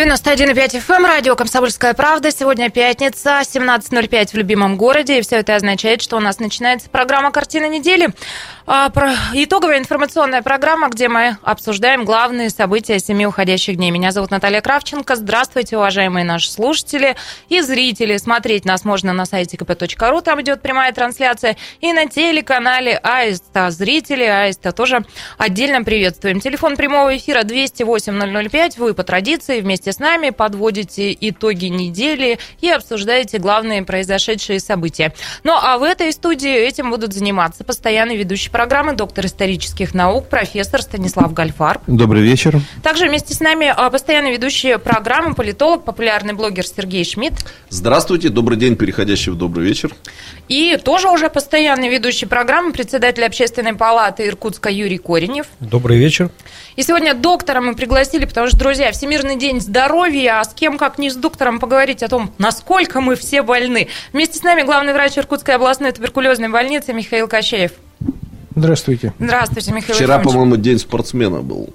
91,5 FM, эм, радио «Комсомольская правда». Сегодня пятница, 17.05 в любимом городе. И все это означает, что у нас начинается программа «Картина недели». А, итоговая информационная программа, где мы обсуждаем главные события семи уходящих дней. Меня зовут Наталья Кравченко. Здравствуйте, уважаемые наши слушатели и зрители. Смотреть нас можно на сайте kp.ru, там идет прямая трансляция, и на телеканале АИСТА. Зрители АИСТА тоже отдельно приветствуем. Телефон прямого эфира 208-005. Вы по традиции вместе с нами подводите итоги недели и обсуждаете главные произошедшие события. Ну а в этой студии этим будут заниматься постоянный ведущий программы, доктор исторических наук, профессор Станислав Гальфар. Добрый вечер. Также вместе с нами а, постоянно ведущий программы, политолог, популярный блогер Сергей Шмидт. Здравствуйте, добрый день, переходящий в добрый вечер. И тоже уже постоянный ведущий программы, председатель общественной палаты Иркутска Юрий Коренев. Добрый вечер. И сегодня доктора мы пригласили, потому что, друзья, Всемирный день здоровья, а с кем, как не с доктором, поговорить о том, насколько мы все больны. Вместе с нами главный врач Иркутской областной туберкулезной больницы Михаил Кощеев. Здравствуйте. Здравствуйте, Михаил Вчера, по-моему, день спортсмена был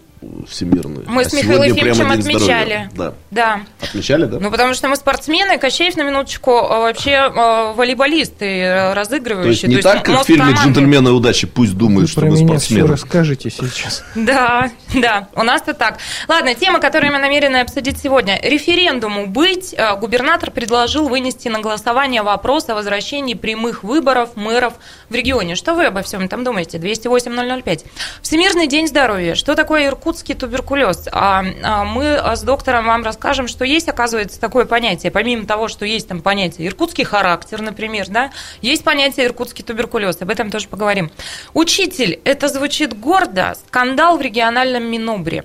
всемирный. Мы а с Михаилом Ефимовичем отмечали. Да. да. Отмечали, да? Ну, потому что мы спортсмены, Кощеев, на минуточку, а, вообще а, волейболисты, разыгрывающие. То есть не То так, как в фильме команды. «Джентльмены удачи», пусть думают, что мы спортсмены. расскажите сейчас. Да, да, у нас-то так. Ладно, тема, которую мы намерены обсудить сегодня. Референдуму быть. А, губернатор предложил вынести на голосование вопрос о возвращении прямых выборов мэров в регионе. Что вы обо всем этом думаете? 208-005. Всемирный день здоровья. Что такое Иркутск? Иркутский туберкулез. А, а мы с доктором вам расскажем, что есть, оказывается, такое понятие. Помимо того, что есть там понятие иркутский характер, например, да, есть понятие иркутский туберкулез. Об этом тоже поговорим. Учитель. Это звучит гордо. Скандал в региональном Минобре.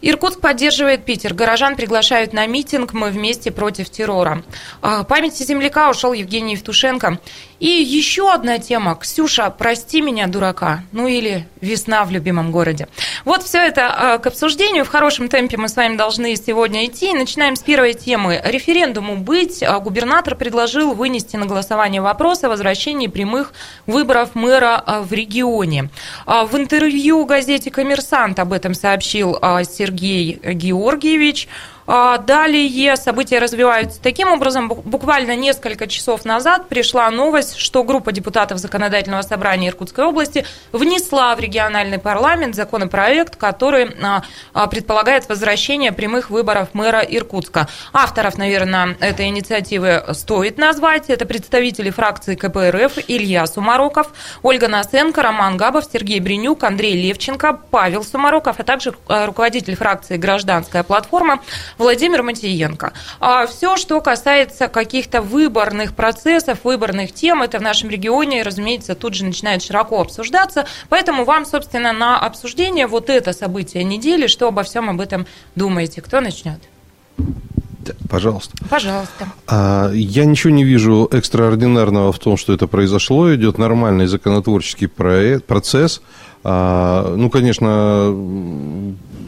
Иркутск поддерживает Питер. Горожан приглашают на митинг «Мы вместе против террора». А, памяти земляка ушел Евгений Евтушенко. И еще одна тема. Ксюша, прости меня, дурака. Ну или весна в любимом городе. Вот все это а, к обсуждению. В хорошем темпе мы с вами должны сегодня идти. Начинаем с первой темы. Референдуму быть. А, губернатор предложил вынести на голосование вопрос о возвращении прямых выборов мэра в регионе. В интервью газете «Коммерсант» об этом сообщил Сергей Сергей Георгиевич. А, далее события развиваются таким образом. Буквально несколько часов назад пришла новость, что группа депутатов Законодательного собрания Иркутской области внесла в региональный парламент законопроект, который а, а, предполагает возвращение прямых выборов мэра Иркутска. Авторов, наверное, этой инициативы стоит назвать. Это представители фракции КПРФ Илья Сумароков, Ольга Насенко, Роман Габов, Сергей Бренюк, Андрей Левченко, Павел Сумароков, а также руководитель фракции «Гражданская платформа» Владимир Матиенко. А все, что касается каких-то выборных процессов, выборных тем, это в нашем регионе, разумеется, тут же начинает широко обсуждаться. Поэтому вам, собственно, на обсуждение вот это событие недели, что обо всем об этом думаете? Кто начнет? Пожалуйста. Пожалуйста. А, я ничего не вижу экстраординарного в том, что это произошло. Идет нормальный законотворческий проект, процесс. А, ну, конечно,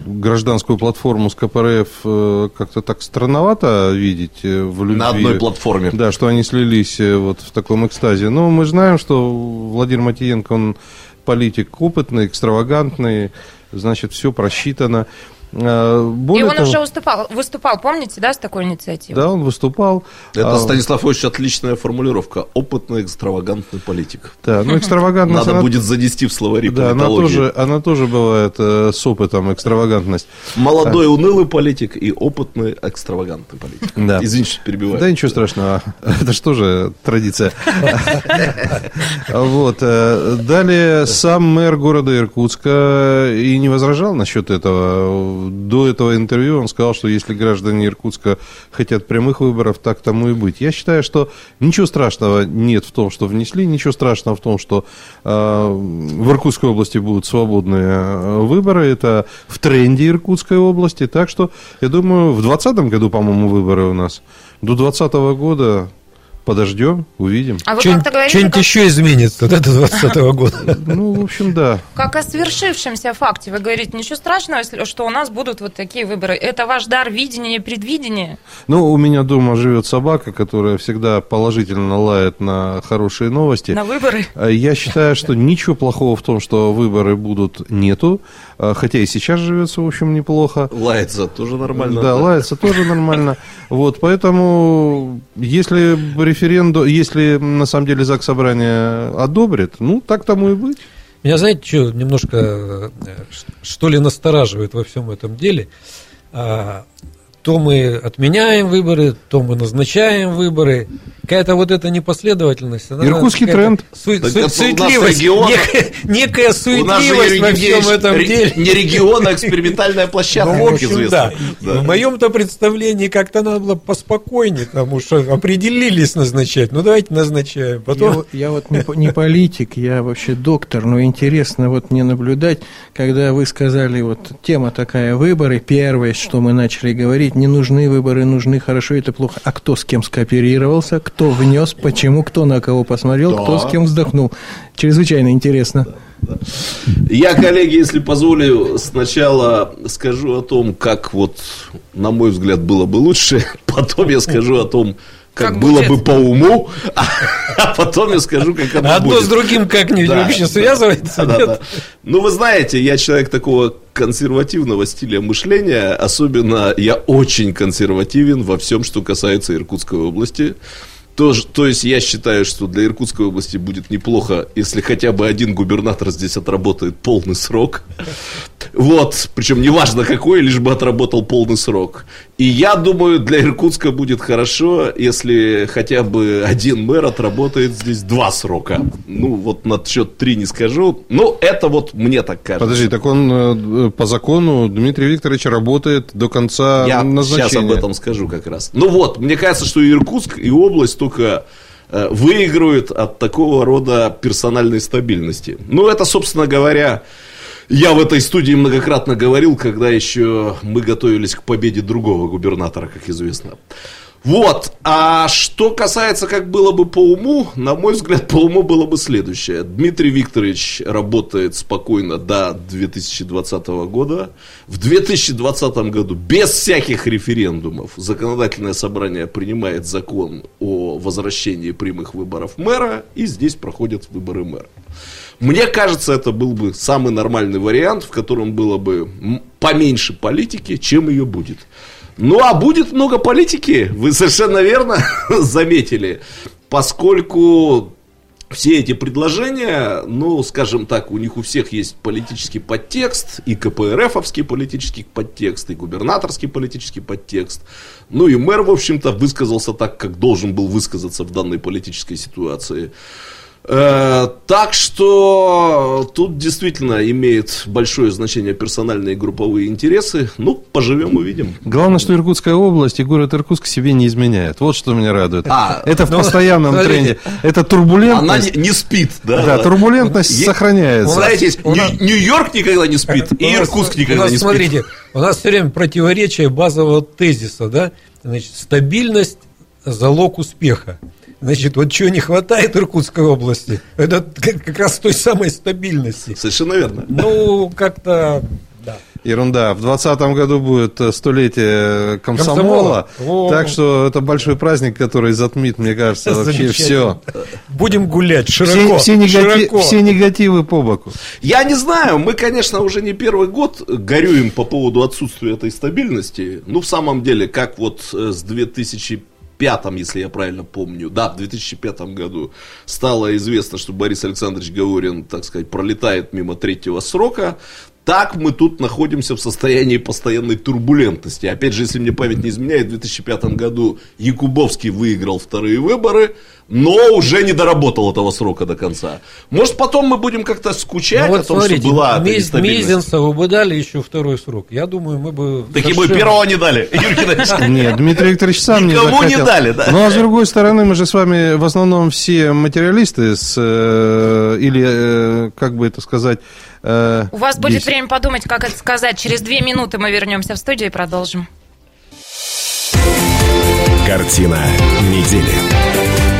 гражданскую платформу с КПРФ э, как-то так странновато видеть э, в любви. На одной платформе. Да, что они слились э, вот в таком экстазе. Но мы знаем, что Владимир Матиенко, он политик опытный, экстравагантный, значит, все просчитано. Э, более и он того, уже выступал, выступал, помните, да, с такой инициативой? Да, он выступал. Это, а, Станислав Ильич, отличная формулировка. Опытный, экстравагантный политик. Да, ну экстравагантность... Надо она... будет занести в словари Да, она тоже, она тоже бывает э, с опытом, экстравагантность. Молодой, а. унылый политик и опытный, экстравагантный политик. Да. Извините, что перебиваю. Да, ничего страшного. Это что же традиция. Вот. Э, далее сам мэр города Иркутска и не возражал насчет этого до этого интервью он сказал, что если граждане Иркутска хотят прямых выборов, так тому и быть. Я считаю, что ничего страшного нет в том, что внесли, ничего страшного в том, что э, в Иркутской области будут свободные э, выборы. Это в тренде Иркутской области. Так что, я думаю, в 2020 году, по-моему, выборы у нас. До 2020 года подождем, увидим. А вы Что-нибудь как-то говорите, что-нибудь как, еще изменится до 2020 года. Ну, в общем, да. как о свершившемся факте. Вы говорите, ничего страшного, если, что у нас будут вот такие выборы. Это ваш дар видения и предвидения? Ну, у меня дома живет собака, которая всегда положительно лает на хорошие новости. На выборы? А Я считаю, что ничего плохого в том, что выборы будут, нету. А, Хотя и сейчас живется, в общем, неплохо. Лается тоже нормально. Да, лается тоже нормально. Вот, поэтому, если референдум, если на самом деле ЗАГС Собрание одобрит, ну, так тому и быть. Меня, знаете, что немножко, э, что ли, настораживает во всем этом деле? То мы отменяем выборы, то мы назначаем выборы. Какая-то вот эта непоследовательность. она Иркутский тренд. су- Так су- суетливость, регион- некая, некая У нас же, суетливость во всем этом ре- деле. не регион, а экспериментальная площадка, Ну, в как общем, известно. да. В моем-то представлении как-то надо было поспокойнее, потому что определились назначать. Ну, давайте назначаем. Я, Потом... вот- я вот не, не политик, я вообще доктор, но интересно вот мне наблюдать, когда вы сказали, вот тема такая, выборы, первое, что мы начали говорить, не нужны выборы, нужны, хорошо, это плохо. А кто с кем скооперировался, кто внес, почему, кто на кого посмотрел, кто с кем вздохнул. Чрезвычайно интересно. Я, коллеги, если позволю, сначала скажу о том, как вот, на мой взгляд, было бы лучше, потом я скажу о том, как, Как было будет. бы по уму, а, а потом я скажу, как оно Одно будет. с другим как-нибудь Да, вообще да, связывается? да, нет? да. Ну, вы знаете, я человек такого консервативного стиля мышления, особенно я очень консервативен во всем, что касается Иркутской области. То, то есть я считаю, что для Иркутской области будет неплохо, если хотя бы один губернатор здесь отработает полный срок. Вот, причем неважно какой, лишь бы отработал полный срок. И я думаю, для Иркутска будет хорошо, если хотя бы один мэр отработает здесь два срока. Ну, вот на счет три не скажу. Ну, это вот мне так кажется. Подожди, так он э, по закону Дмитрий Викторович работает до конца Я назначения. сейчас об этом скажу как раз. Ну вот, мне кажется, что и Иркутск, и область только э, выиграют от такого рода персональной стабильности. Ну, это, собственно говоря, я в этой студии многократно говорил, когда еще мы готовились к победе другого губернатора, как известно. Вот, а что касается, как было бы по уму, на мой взгляд, по уму было бы следующее. Дмитрий Викторович работает спокойно до 2020 года. В 2020 году, без всяких референдумов, законодательное собрание принимает закон о возвращении прямых выборов мэра, и здесь проходят выборы мэра. Мне кажется, это был бы самый нормальный вариант, в котором было бы поменьше политики, чем ее будет. Ну, а будет много политики, вы совершенно верно заметили, поскольку все эти предложения, ну, скажем так, у них у всех есть политический подтекст, и КПРФовский политический подтекст, и губернаторский политический подтекст. Ну, и мэр, в общем-то, высказался так, как должен был высказаться в данной политической ситуации. Э, Так что тут действительно имеет большое значение персональные и групповые интересы. Ну, поживем, увидим. Главное, что Иркутская область и город Иркутск себе не изменяет. Вот что меня радует. А, это в ну, постоянном смотрите. тренде. Это Она турбулентность. не, не спит, да? Да, турбулентность Е- сохраняется. Знаете, Нью-Йорк никогда не спит, и Иркутск никогда нас, не спит. Смотрите, у нас все время противоречие базового тезиса, да? Значит, стабильность – залог успеха. Значит, вот чего не хватает Иркутской области, это как раз той самой стабильности. Совершенно верно. Ну, как-то, да. Ерунда. В 2020 году будет столетие комсомола. Комсомола. О. Так что это большой праздник, который затмит, мне кажется, вообще все. Будем гулять широко. Все, все, негати- широко. все негативы по боку. Я не знаю, мы, конечно, уже не первый год горюем по поводу отсутствия этой стабильности. Ну, в самом деле, как вот э, с 2005, если я правильно помню, да, в 2005 году. Стало известно, что Борис Александрович Говорин, так сказать, пролетает мимо третьего срока, так мы тут находимся в состоянии постоянной турбулентности. Опять же, если мне память не изменяет, в 2005 году Якубовский выиграл вторые выборы, но уже не доработал этого срока до конца. Может, потом мы будем как-то скучать Ну, о вот том, смотрите, что была эта Мез- нестабильность. Мезенцеву бы дали еще второй срок. Я думаю, мы бы... Такие бы совершенно- первого не дали. Юрий. Нет, Дмитрий Викторович сам не Никому не дали, да. Ну, а с другой стороны, мы же с вами в основном все материалисты с, э, или, э, как бы это сказать... э, У вас будет время подумать, как это сказать. Через две минуты мы вернемся в студию и продолжим. Картина недели.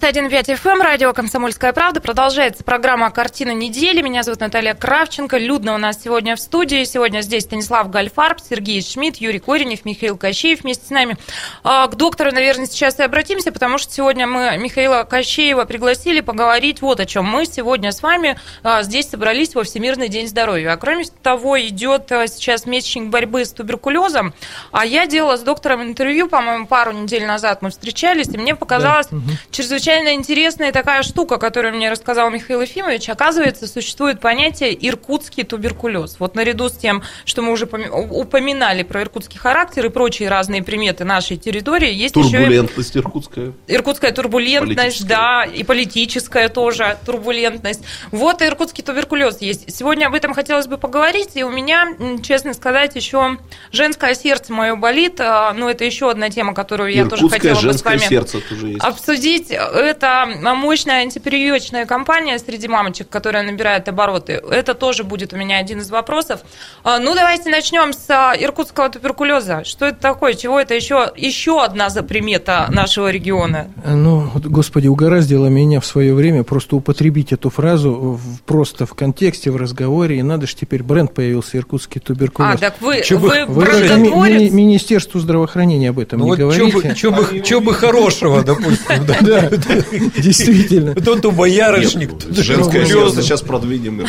91,5 FM, радио «Комсомольская правда». Продолжается программа «Картина недели». Меня зовут Наталья Кравченко. Людно у нас сегодня в студии. Сегодня здесь Станислав Гальфарб, Сергей Шмидт, Юрий Коренев, Михаил Кощеев вместе с нами. А, к доктору, наверное, сейчас и обратимся, потому что сегодня мы Михаила Кощеева пригласили поговорить вот о чем. Мы сегодня с вами а, здесь собрались во Всемирный день здоровья. А кроме того, идет а, сейчас месячник борьбы с туберкулезом. А я делала с доктором интервью, по-моему, пару недель назад мы встречались, и мне показалось да. чрезвычайно чрезвычайно интересная такая штука, которую мне рассказал Михаил Ефимович. Оказывается, существует понятие иркутский туберкулез. Вот наряду с тем, что мы уже упоминали про иркутский характер и прочие разные приметы нашей территории, есть турбулентность еще иркутская. Иркутская турбулентность, да, и политическая тоже турбулентность. Вот и иркутский туберкулез есть. Сегодня об этом хотелось бы поговорить, и у меня, честно сказать, еще женское сердце мое болит. А, ну, это еще одна тема, которую я тоже хотела бы с вами сердце тоже есть. обсудить это мощная антипериодичная кампания среди мамочек, которая набирает обороты. Это тоже будет у меня один из вопросов. А, ну, давайте начнем с а, иркутского туберкулеза. Что это такое? Чего это еще, еще одна запримета нашего региона? Ну, господи, угораздило меня в свое время просто употребить эту фразу просто в контексте, в разговоре. И надо же теперь бренд появился, иркутский туберкулез. А, так вы, чё вы, вы ми, ми, Министерству здравоохранения об этом ну, не вот говорите. Что бы, чё бы хорошего, допустим. Действительно. Тут у боярышник. Женское сердце сейчас продвинем.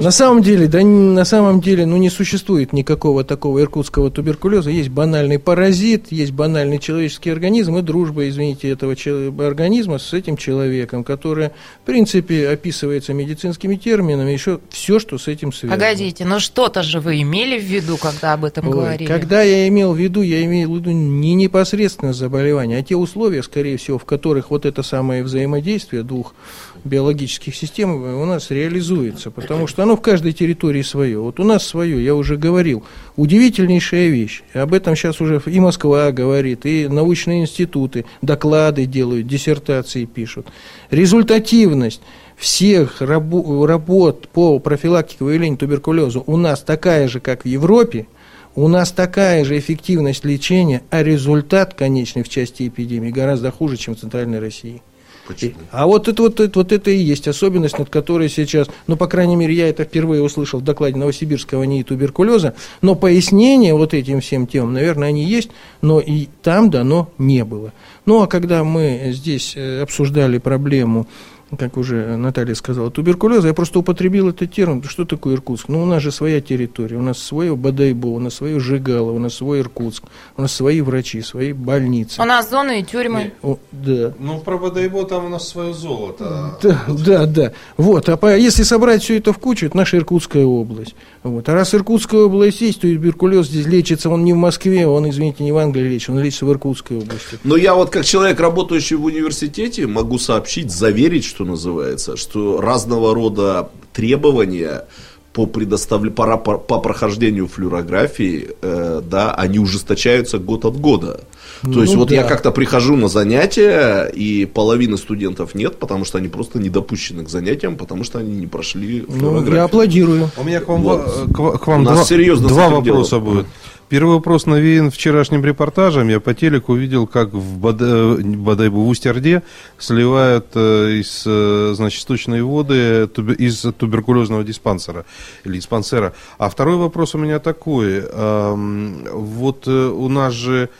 На самом деле, да на самом деле, ну не существует никакого такого иркутского туберкулеза. Есть банальный паразит, есть банальный человеческий организм и дружба, извините, этого организма с этим человеком, которая, в принципе, описывается медицинскими терминами, еще все, что с этим связано. Погодите, но что-то же вы имели в виду, когда об этом Ой, говорили? Когда я имел в виду, я имею в виду не непосредственно заболевание, а те условия, скорее всего, в которых вот это самое взаимодействие двух биологических систем у нас реализуется, потому что оно в каждой территории свое. Вот у нас свое, я уже говорил, удивительнейшая вещь. Об этом сейчас уже и Москва говорит, и научные институты доклады делают, диссертации пишут. Результативность всех работ по профилактике выявления туберкулеза у нас такая же, как в Европе, у нас такая же эффективность лечения, а результат конечный в части эпидемии гораздо хуже, чем в Центральной России. Почему? А вот это, вот, это, вот это и есть особенность, над которой сейчас, ну, по крайней мере, я это впервые услышал в докладе Новосибирского НИИ туберкулеза, но пояснения вот этим всем темам, наверное, они есть, но и там дано не было. Ну, а когда мы здесь э, обсуждали проблему как уже Наталья сказала, туберкулеза, я просто употребил этот термин. Что такое Иркутск? Ну, у нас же своя территория, у нас свое Бадайбо, у нас свое Жигало, у нас свой Иркутск, у нас свои врачи, свои больницы. У нас зоны и тюрьмы. О, да. Ну, про Бадайбо там у нас свое золото. Да, да, да. Вот, а по, если собрать все это в кучу, это наша Иркутская область. Вот. А раз Иркутская область есть, то туберкулез здесь лечится, он не в Москве, он, извините, не в Англии лечится, он лечится в Иркутской области. Но я вот как человек, работающий в университете, могу сообщить, заверить, что называется, что разного рода требования по, предоставле, по, по, по прохождению флюорографии, э, да, они ужесточаются год от года. То ну, есть вот да. я как-то прихожу на занятия, и половины студентов нет, потому что они просто не допущены к занятиям, потому что они не прошли флюорографию. Ну, я аплодирую. У меня к вам, вот. к, к вам два, серьезно два вопроса дело. будет. Первый вопрос навеян вчерашним репортажем. Я по телеку увидел, как в Бадай, Бадайбу в Усть-Орде сливают э, из, э, значит, сточной воды из туберкулезного диспансера или диспансера. А второй вопрос у меня такой. Вот э, у нас же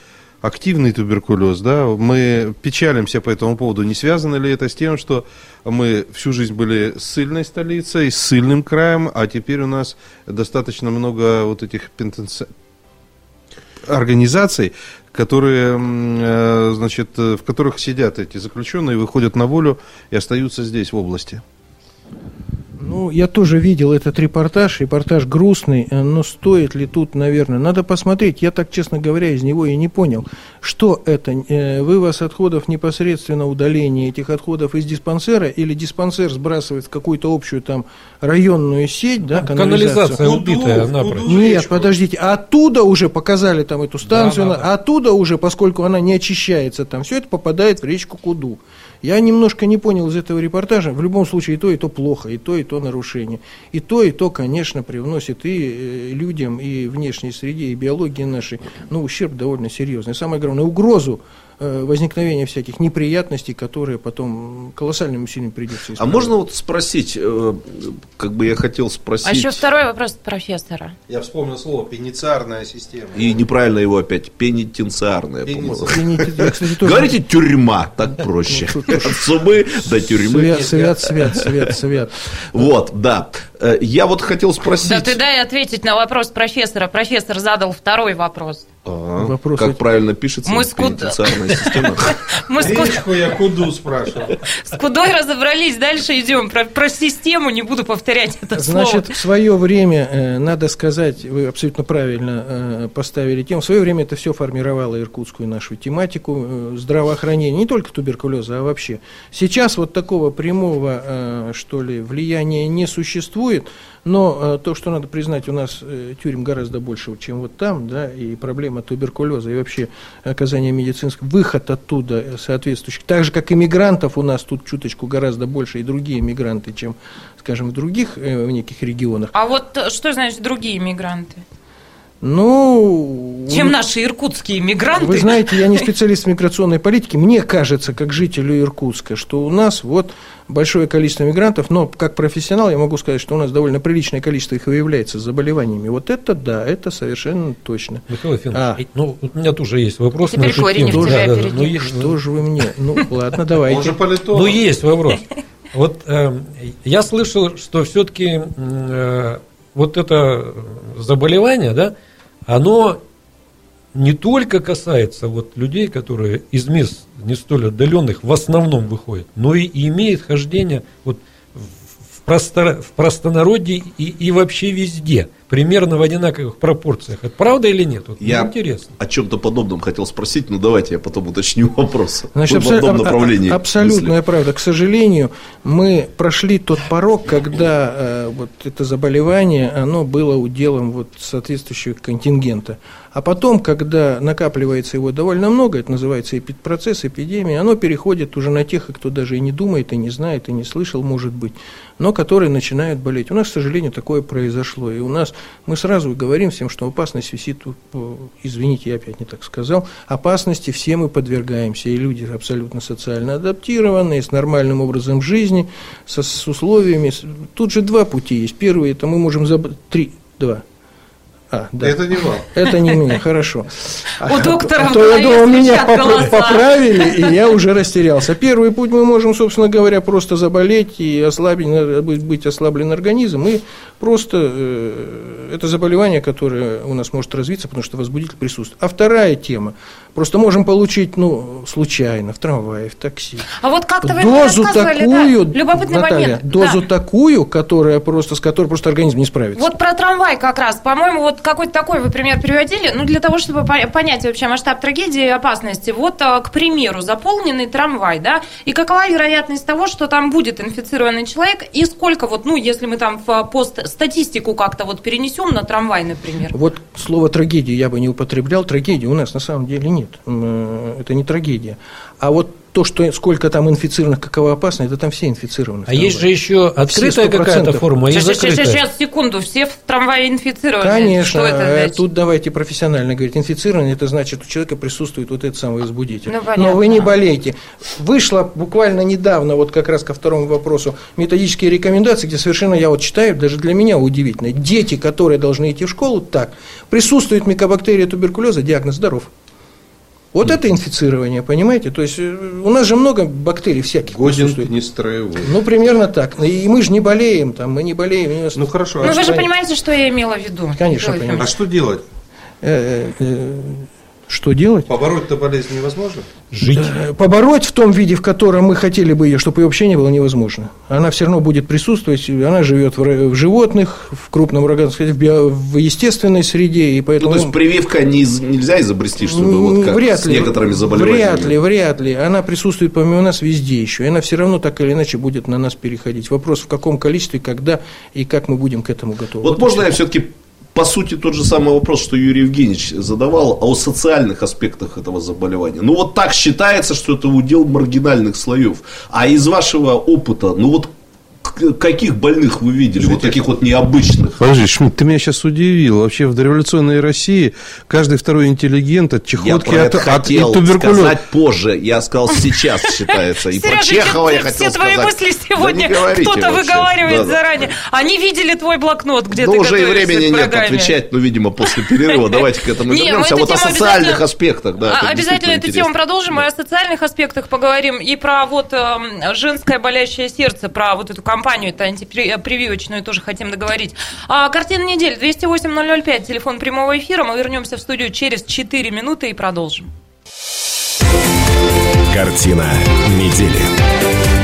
активный туберкулез, да, мы печалимся по этому поводу. Не связано ли это с тем, что мы всю жизнь были ссыльной столицей, ссыльным краем, а теперь у нас достаточно много вот этих организаций, которые, э, значит, в которых сидят эти заключенные, выходят на волю и остаются здесь, в области. Ну, я тоже видел этот репортаж, репортаж грустный, э, но стоит ли тут, наверное, надо посмотреть. Я так, честно говоря, из него и не понял, Что это? Э, Вывоз отходов непосредственно удаление этих отходов из диспансера или диспансер сбрасывает в какую-то общую там районную сеть, да, канализацию? Канализация убитая напрочь. Нет, подождите, а оттуда уже показали там эту станцию, Да, да, да. а оттуда уже, поскольку она не очищается там, все это попадает в речку Куду. Я немножко не понял из этого репортажа. В любом случае и то, и то плохо, и то, и то нарушение. И то, и то, конечно, привносит и э, людям, и внешней среде, и биологии нашей, ну, ущерб довольно серьезный. Самое главное, угрозу возникновения всяких неприятностей, которые потом колоссальным усилием придется А исправлять. можно вот спросить, э, как бы я хотел спросить... А еще второй вопрос профессора. Я вспомнил слово пенициарная система. И неправильно его опять, пенитенциарная, по-моему. Говорите тюрьма, так проще. Ну, тут От сумы до тюрьмы. Свят, свят, свят, свят, свят. Вот, да. Э, Я вот хотел спросить. Да ты дай ответить на вопрос профессора. Профессор задал второй вопрос. А, Вопрос как это- правильно пишется Мы с Куд- пенитенциарная система? Мы с, Ку- Речку я куду спрашивал. с Кудой разобрались, дальше идем. Про, про систему не буду повторять это Значит, слово. в свое время, э, надо сказать, вы абсолютно правильно э, поставили тему, в свое время это все формировало иркутскую нашу тематику э, здравоохранения, не только туберкулеза, а вообще. Сейчас вот такого прямого, что ли, влияния не существует, но э, то, что надо признать, у нас э, тюрем гораздо больше, чем вот там, да, и проблема туберкулеза, и вообще оказание медицинского, выход оттуда э, соответствующих, так же, как и мигрантов у нас тут чуточку гораздо больше, и другие мигранты, чем, скажем, в других, в неких регионах. А вот что значит другие мигранты? Ну, Чем наши иркутские мигранты? Вы знаете, я не специалист в миграционной политике. Мне кажется, как жителю Иркутска, что у нас вот большое количество мигрантов, но как профессионал я могу сказать, что у нас довольно приличное количество их выявляется с заболеваниями. Вот это да, это совершенно точно. Михаил Ефимович, А. ну, у меня тоже есть вопрос Теперь тебя Да, да, да. Ну, есть- Что же вы мне? Ну, ладно, Он же давайте. политолог. Ну, есть вопрос. Вот э, я слышал, что все-таки вот это заболевание, да, оно не только касается вот людей, которые из мест не столь отдаленных в основном выходят, но и имеет хождение вот в, простор- в простонародье и, и вообще везде, примерно в одинаковых пропорциях. Это правда или нет? Вот, Я мне интересно. о чем-то подобном хотел спросить, но давайте я потом уточню вопрос. Значит, Мы в одном абсо- а- направлении. а- абсолютная мысли. правда. К сожалению, мы прошли тот порог, когда э, вот это заболевание, оно было уделом вот соответствующего контингента. А потом, когда накапливается его довольно много, это называется процесс эпидемии, оно переходит уже на тех, кто даже и не думает, и не знает, и не слышал, может быть, но которые начинают болеть. У нас, к сожалению, такое произошло. И у нас мы сразу говорим всем, что опасность висит, э, извините, я опять не так сказал, опасности все мы подвергаемся, и люди абсолютно социально адаптированные, с нормальным образом жизни, со, с условиями. Тут же два пути есть. Первый, это мы можем забрать... Три, два. А, да. Это не вам. Это не меня, хорошо. У доктора А то я думал, меня поправили, и я уже растерялся. Первый путь мы можем, собственно говоря, просто заболеть и ослабить, быть, быть ослаблен организм, и просто э, это заболевание, которое у нас может развиться, потому что возбудитель присутствует. А вторая тема, просто можем получить, ну, случайно, в трамвае, в такси, А вот как-то вы дозу такую, да, любопытный Наталья, момент. дозу Да. такую, которая просто, с которой просто организм не справится. Вот про трамвай как раз. По-моему, вот какой-то такой вы пример приводили. Ну, для того, чтобы по- понять вообще масштаб трагедии и опасности. Вот, а, к примеру, заполненный трамвай, да, и какова вероятность того, что там будет инфицированный человек, и сколько вот, ну, если мы там в пост статистику как-то вот перенесем на трамвай, например. Вот слово трагедия я бы не употреблял. Трагедии у нас на самом деле нет. Э, Это не трагедия. А вот то, что сколько там инфицированных, какова опасность, это там все инфицированы. А есть же еще открытая 100%. какая-то форма и Сейчас, сейчас, закрытая. сейчас, секунду, все в трамвае инфицированы. Конечно, Что это э, значит? тут давайте профессионально говорить. Инфицированный, это значит, у человека присутствует вот этот самый возбудитель. Ну, понятно. Но вы не болейте. Вышло буквально недавно, вот как раз ко второму вопросу, методические рекомендации, где совершенно, я вот читаю, даже для меня удивительно. Дети, которые должны идти в школу, так, присутствует микобактерия туберкулеза, диагноз здоров. Вот это инфицирование, понимаете? То есть э, у нас же много бактерий всяких присутствует. не строевой. Ну, примерно так. И мы же не болеем, там, мы не болеем. нас- Ну хорошо, Ну, а вы же понимаете, что я имела в виду. Конечно, понимаю. А что делать? Что делать? Побороть-то болезнь невозможно? Жить. Э, Побороть в том виде, в котором мы хотели бы ее, чтобы ее вообще не было, невозможно. Она все равно будет присутствовать, она живет в, животных, в крупном сказать, в, био- в естественной среде, и Ну, поэтому... то есть прививка не из- нельзя изобрести, чтобы вот как вряд с ли, некоторыми заболеваниями. Вряд ли, вряд ли. Она присутствует помимо нас везде еще. И она все равно так или иначе будет на нас переходить. Вопрос, в каком количестве, когда и как мы будем к этому готовы. Вот можно я все-таки по сути тот же самый вопрос, что Юрий Евгеньевич задавал, а о социальных аспектах этого заболевания. Ну вот так считается, что это удел маргинальных слоев. А из вашего опыта, ну вот каких больных вы видели, вот таких вот необычных? Подожди, Шмидт, ты меня сейчас удивил. Вообще в дореволюционной России каждый второй интеллигент от чехотки, от, от- хотел и туберкулеза. сказать позже. Я сказал сейчас считается. И про Чехова я все хотел твои сказать. Да сегодня не говорите кто-то вообще. выговаривает Да-да. заранее. Они видели твой блокнот, где Ну, ты уже и времени нет отвечать, ну, видимо, после перерыва. Давайте к этому Не, мы вернемся. А вот о социальных аспектах, да. А, Обязательно эту интересно. тему продолжим, и о социальных аспектах поговорим, и про вот эм, женское болящее сердце, про вот эту компанию, это антипрививочную тоже хотим договорить. А, картина недели 208-005, телефон прямого эфира. Мы вернемся в студию через 4 минуты и продолжим. Картина недели.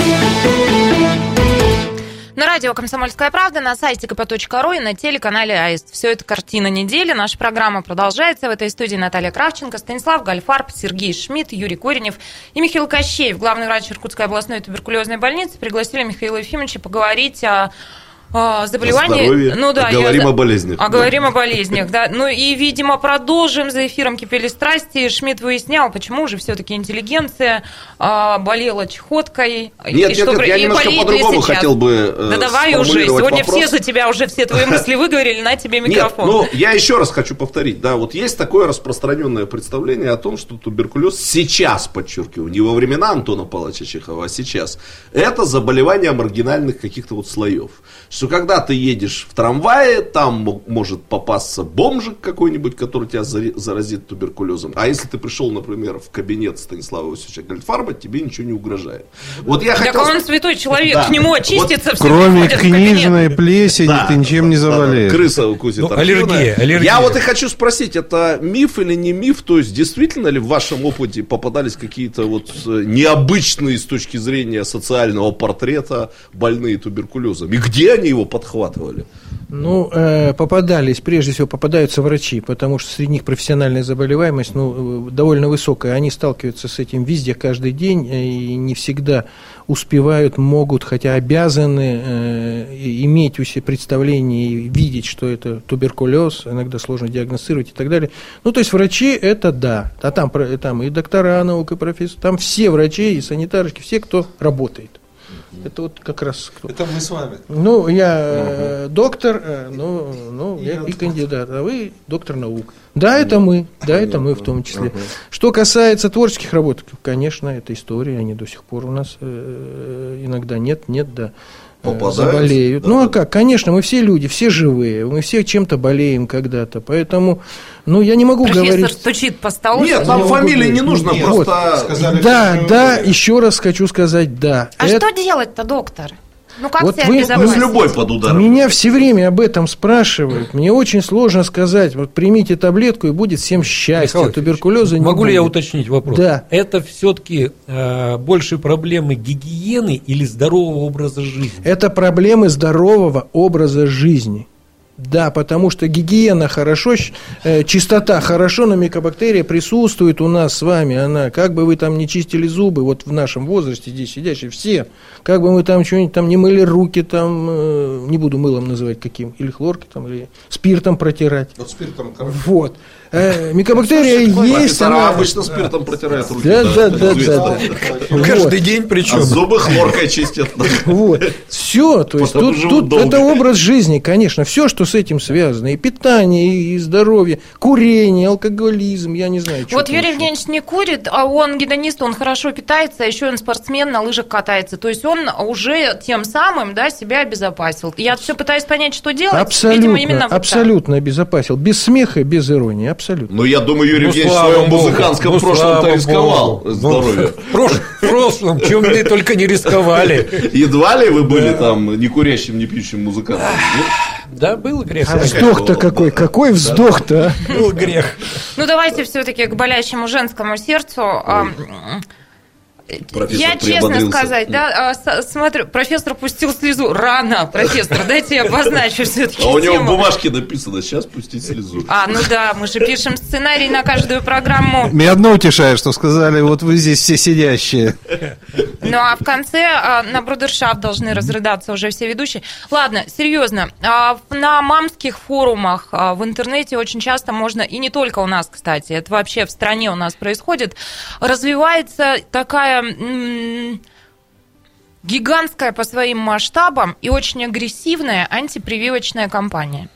На радио «Комсомольская правда», на сайте kp.ru и на телеканале «Аист». Все это картина недели. Наша программа продолжается. В этой студии Наталья Кравченко, Станислав Гальфарб, Сергей Шмидт, Юрий Коренев и Михаил Кощеев, главный врач Иркутской областной туберкулезной больницы. Пригласили Михаила Ефимовича поговорить о о заболевании. О здоровье. ну да, А говорим я- о болезнях. А говорим о болезнях, да. Ну и, видимо, продолжим. За эфиром кипели страсти. Шмидт выяснял, почему же все-таки интеллигенция а, болела чехоткой. и Нет, нет, что нет, я и немножко по-другому хотел бы э, Да давай уже. Сегодня вопрос. все за тебя уже все твои мысли выговорили. На тебе микрофон. Нет, ну, я еще раз хочу повторить, да, вот есть такое распространенное представление о том, что туберкулез сейчас, подчеркиваю, не во времена Антона Павловича Чехова, а сейчас, это заболевание маргинальных каких-то вот слоев. Что когда ты едешь в трамвае, там мо- может попасться бомжик какой-нибудь, который тебя заразит туберкулезом. А если ты пришел, например, в кабинет Станислава Иосифовича Гальфарба, тебе ничего не угрожает. Вот я Так хотел... он святой человек, Да. к нему Вот очиститься, все Кроме книжной плесени Да, ты ничем не да, заболеешь. крыса укусит. Ну, аллергия, аллергия. Я вот и хочу спросить, это миф или не миф? То есть, действительно ли в вашем опыте попадались какие-то вот э, необычные с точки зрения социального портрета больные туберкулезом? И где они его подхватывали? Ну, э, попадались, прежде всего, попадаются врачи, потому что среди них профессиональная заболеваемость ну, э, довольно высокая. Они сталкиваются с этим везде, каждый день, э, и не всегда успевают, могут, хотя обязаны э, иметь у себя представление и видеть, что это туберкулез, иногда сложно диагностировать и так далее. Ну, то есть врачи это да, а там, там и доктора наук, и профессоры, там все врачи и санитарочки, все, кто работает. Это вот как раз кто. Это мы с вами. Ну, я э, доктор, э, ну, ну я и кандидат, а вы доктор наук. Да, это мы, да, это мы в том числе. Что касается творческих работ, конечно, это история, они до сих пор у нас э, иногда нет, нет, да. Э, Попадаются, заболеют. да, ну а как? Конечно, мы все люди, все живые, мы все чем-то болеем когда-то, поэтому, ну я не могу Профессор говорить. стучит по столу. Нет, не нам фамилии не нужно, Нет, просто... сказали, Да, да, еще раз хочу сказать, да. А Это- что делать-то, доктор? Ну как Вот вы- Мы обезопасить? с любой под ударом. Меня все время об этом спрашивают. Мне очень сложно сказать, вот примите таблетку и будет всем счастье. Михаил Туберкулеза не Могу ли я будет. уточнить вопрос? Да. Это все-таки больше проблемы гигиены или здорового образа жизни? Это проблемы здорового образа жизни. Да, потому что гигиена хорошо, э, чистота хорошо, но микобактерия присутствует у нас с вами. Она, как бы вы там не чистили зубы, вот в нашем возрасте здесь сидящие все, как бы мы там что-нибудь там не мыли руки, там, э, не буду мылом называть каким, или хлорки там, или спиртом протирать. Вот спиртом, короче. Вот. Э, микобактерия есть, Профессора она... обычно спиртом протирают руки. Да, да, да, да. Каждый день А причем. зубы хлоркой чистят. Вот. Все, то есть тут, это образ жизни, конечно, все, что с этим связано, и питание, и здоровье, курение, алкоголизм, я не знаю. Вот Юрий. Евгеньевич не курит, а он гедонист, он хорошо питается, а еще он спортсмен, на лыжах катается. То есть он уже тем самым да, себя обезопасил. Я все пытаюсь понять, что делать. Абсолютно, Видимо, именно абсолютно обезопасил. Без смеха, без иронии. Абсолютно. Но я думаю, Юрий Ну, Евгеньевич в своем богу. музыкантском Ну, прошлом-то рисковал богу. здоровье. Ну, в прош- В прошлом, чем мы только не рисковали. Едва ли вы были там не курящим, не пьющим музыкантом? Да, был грех. А вздох-то какой, какой вздох-то, а? Был грех. Ну, давайте все-таки к болящему женскому сердцу. Профессор Я честно сказать, да, а, смотрю, профессор пустил слезу. Рано, профессор, дайте я обозначу все-таки А у него в бумажке написано, сейчас пустить слезу. А, ну да, мы же пишем сценарий на каждую программу. Меня одно утешает, что сказали, вот вы здесь все сидящие. Ну а в конце а, на брудершафт должны разрыдаться уже все ведущие. Ладно, серьезно. а, на мамских форумах в интернете очень часто можно, и не только у нас, кстати, это вообще в стране у нас происходит, развивается такая гигантская по своим масштабам и очень агрессивная антипрививочная кампания.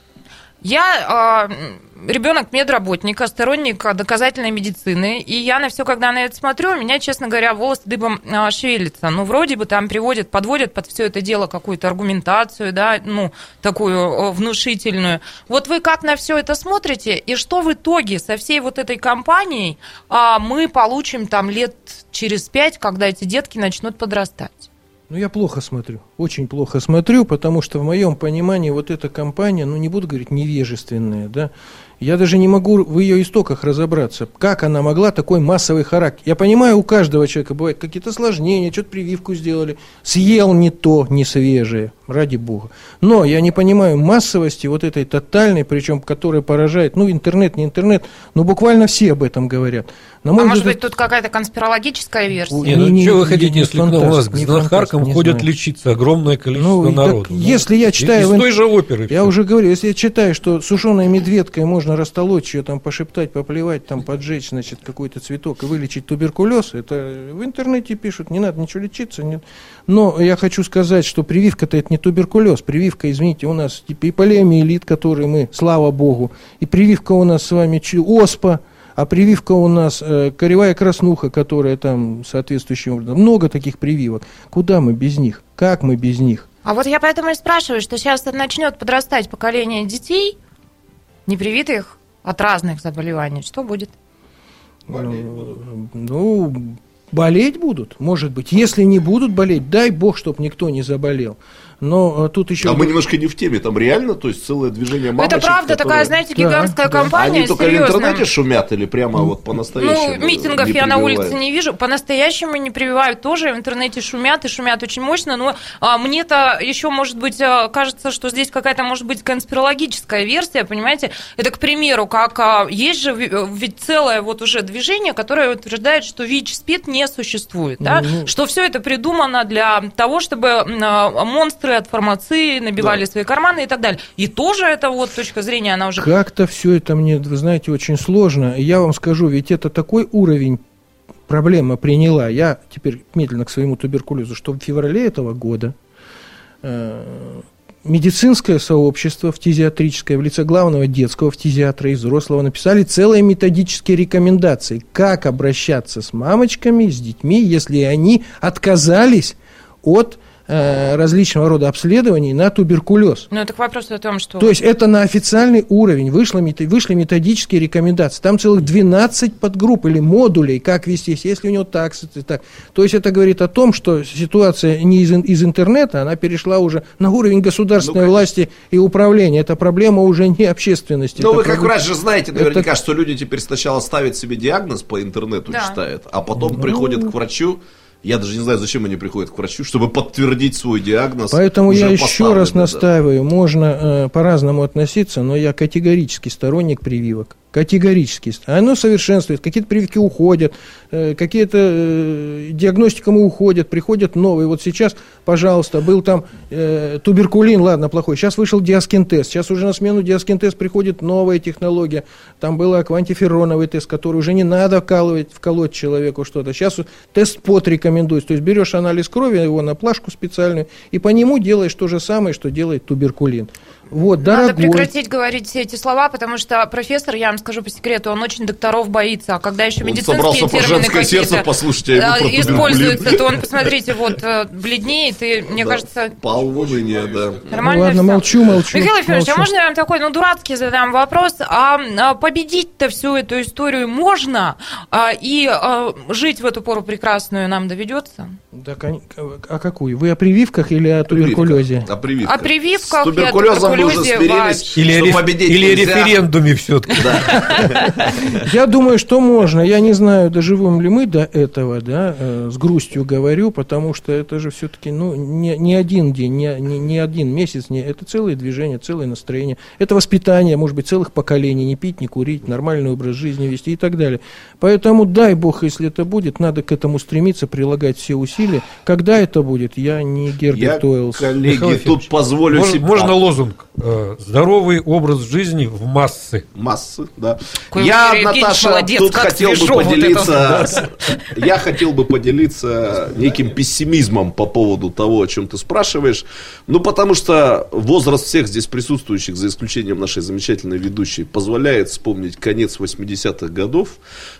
Я э, ребенок медработника, сторонник доказательной медицины, и я на все, когда на это смотрю, у меня, честно говоря, волосы дыбом э, шевелятся. Ну, вроде бы там приводят, подводят под все это дело какую-то аргументацию, да, ну, такую э, внушительную. Вот вы как на все это смотрите, и что в итоге со всей вот этой кампанией а, мы получим там лет через пять, когда эти детки начнут подрастать? Ну, я плохо смотрю, очень плохо смотрю, потому что в моем понимании вот эта компания, ну, не буду говорить невежественная, да, я даже не могу в ее истоках разобраться, как она могла такой массовый характер. Я понимаю, у каждого человека бывают какие-то осложнения, что-то прививку сделали, съел не то, не свежее, ради бога. Но я не понимаю массовости вот этой тотальной, причем которая поражает, ну, интернет, не интернет, но буквально все об этом говорят. На А мой может взгляд, быть, тут какая-то конспирологическая версия? Не, ну Не, не, что вы хотите, если к нам у нас фантаст, к знахаркам ходят знаю. лечиться огромное количество Ну, так народу. Ну, если я читаю Из, той же оперы. Я всё. уже говорю, если я читаю, что сушеной медведкой можно растолочь ее, там пошептать, поплевать, там поджечь, значит, какой-то цветок и вылечить туберкулез, это в интернете пишут, не надо ничего лечиться. Нет. Но я хочу сказать, что прививка-то это не туберкулез. Прививка, извините, у нас типа и полиомиелит, который мы, слава богу, и прививка у нас с вами оспа, а прививка у нас э, коревая краснуха, которая там соответствующим образом. Много таких прививок. Куда мы без них? Как мы без них? А вот я поэтому и спрашиваю, что сейчас начнет подрастать поколение детей, непривитых от разных заболеваний. Что будет? Ну, болеть будут, может быть. Если не будут болеть, дай бог, чтобы никто не заболел. Но э, тут еще... А мы немножко не в теме, там реально, то есть целое движение Ну, мамочек, это правда такая, которые- знаете, Да, гигантская да. компания. Они только в серьезно. интернете шумят или прямо вот по-настоящему? Ну, митингов не я на улице не вижу. По-настоящему не прививают тоже. В интернете шумят и шумят очень мощно. Но а, мне-то еще, может быть, а, кажется, что здесь какая-то, может быть, конспирологическая версия, понимаете? Это, к примеру, как а, есть же э, ведь целое вот уже движение, которое утверждает, что ВИЧ-СПИД не существует. Да? Ну, ну. Что все это придумано для того, чтобы а, монстры от фармации набивали свои карманы и так далее. И тоже это вот точка зрения, она уже... Как-то все это мне, вы знаете, очень сложно. Я вам скажу, ведь это такой уровень проблема приняла. Я теперь медленно к своему туберкулезу, что в феврале этого года э, медицинское сообщество фтизиатрическое в лице главного детского фтизиатра и взрослого написали целые методические рекомендации, как обращаться с мамочками, с детьми, если они отказались от различного рода обследований на туберкулез. Ну, это к вопросу о том, что... То есть это на официальный уровень вышло, вышли методические рекомендации. Там целых 12 подгрупп или модулей, как вести, если у него так, так. То есть это говорит о том, что ситуация не из, из интернета, она перешла уже на уровень государственной Ну, власти и управления. Это проблема уже не общественности. Ну, это вы как проблема- врач же знаете наверняка, Это- что люди теперь сначала ставят себе диагноз по интернету, Да. читают, а потом приходят к врачу. Я даже не знаю, зачем они приходят к врачу, чтобы подтвердить свой диагноз. Поэтому я еще раз да. настаиваю, можно э, по-разному относиться, но я категорически сторонник прививок. Категорически. Оно совершенствует, какие-то прививки уходят, э, какие-то э, диагностикам уходят, приходят новые. Вот сейчас, пожалуйста, был там э, туберкулин, ладно, плохой. Сейчас вышел диаскин-тест. Сейчас уже на смену диаскин-тест приходит новая технология. Там был квантифероновый тест, который уже не надо вкалывать, вколоть человеку что-то. Сейчас тест ПОТ рекомендуется. То есть берешь анализ крови, его на плашку специальную, и по нему делаешь то же самое, что делает туберкулин. Вот, Надо дорогой. прекратить говорить все эти слова, потому что профессор, я вам скажу по секрету, он очень докторов боится. А когда еще Он медицинские термины какие-то послушать, а да, туберкулин. используются, то он, посмотрите, вот э, бледнеет, и, мне Да, кажется, уныние, да. нормально ладно, всё. молчу, молчу, Михаил Ефимович, а можно я вам такой, ну, дурацкий задам вопрос? А, а победить-то всю эту историю можно? А, и а, жить в эту пору прекрасную нам доведется? Да, кон- а какую? Вы о прививках или о туберкулезе? О прививках. О прививках С и уже смирились. Или, что реф- победить или нельзя. референдуме все-таки. Я думаю, что можно. Я не знаю, доживем ли мы до этого, да, э, с грустью говорю, потому что это же все-таки, ну, не, не один день, не, не, не один месяц, не, это целое движение, целое настроение. Это воспитание, может быть, целых поколений, не пить, не курить, нормальный образ жизни вести и так далее. Поэтому, дай бог, если это будет, надо к этому стремиться, прилагать все усилия. Когда это будет, я не Герберт Уэллс. коллеги, тут позволю Мож- себе... Можно лозунг «Здоровый образ жизни в массы». Массы, да. Какой я, Евгеньевич Наташа, молодец, тут хотел бы свежо вот поделиться... Я хотел бы поделиться неким пессимизмом по поводу того, о чем ты спрашиваешь. Ну, потому что возраст всех здесь присутствующих, за исключением нашей замечательной ведущей, позволяет вспомнить конец 80-х годов,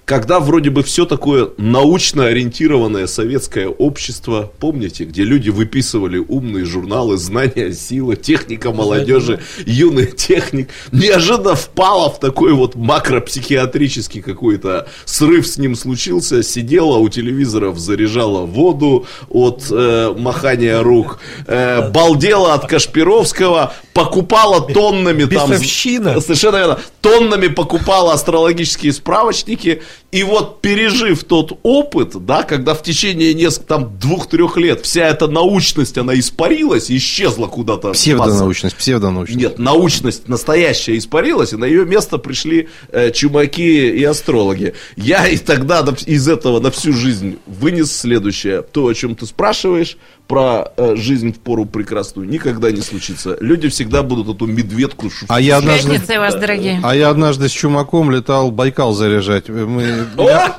когда вроде бы все такое научно ориентированное советское общество, помните, где люди выписывали умные журналы «Знания, сила», «Техника молодежи», «Юный техник», неожиданно впало в такой вот макропсихиатрический какой-то срыв с ним случился, сидела у телевизоров, заряжала воду от э, махания рук, э, балдела от Кашпировского, покупала тоннами там... Бесовщина. Совершенно верно. Тоннами покупала астрологические справочники. И вот пережив тот опыт, да, когда в течение нескольких, там, двух-трех лет вся эта научность, она испарилась, исчезла куда-то. в Псевдонаучность, псевдонаучность. нет, научность настоящая испарилась, и на ее место пришли э, чумаки и астрологи. Я и тогда из этого на всю жизнь вынес следующее. То, о чем ты спрашиваешь, про э, жизнь в пору прекрасную, никогда не случится. Люди всегда будут эту медведку шу- А я однажды, Пятница вас, дорогие. а я однажды с чумаком летал Байкал заряжать. Мы, мя-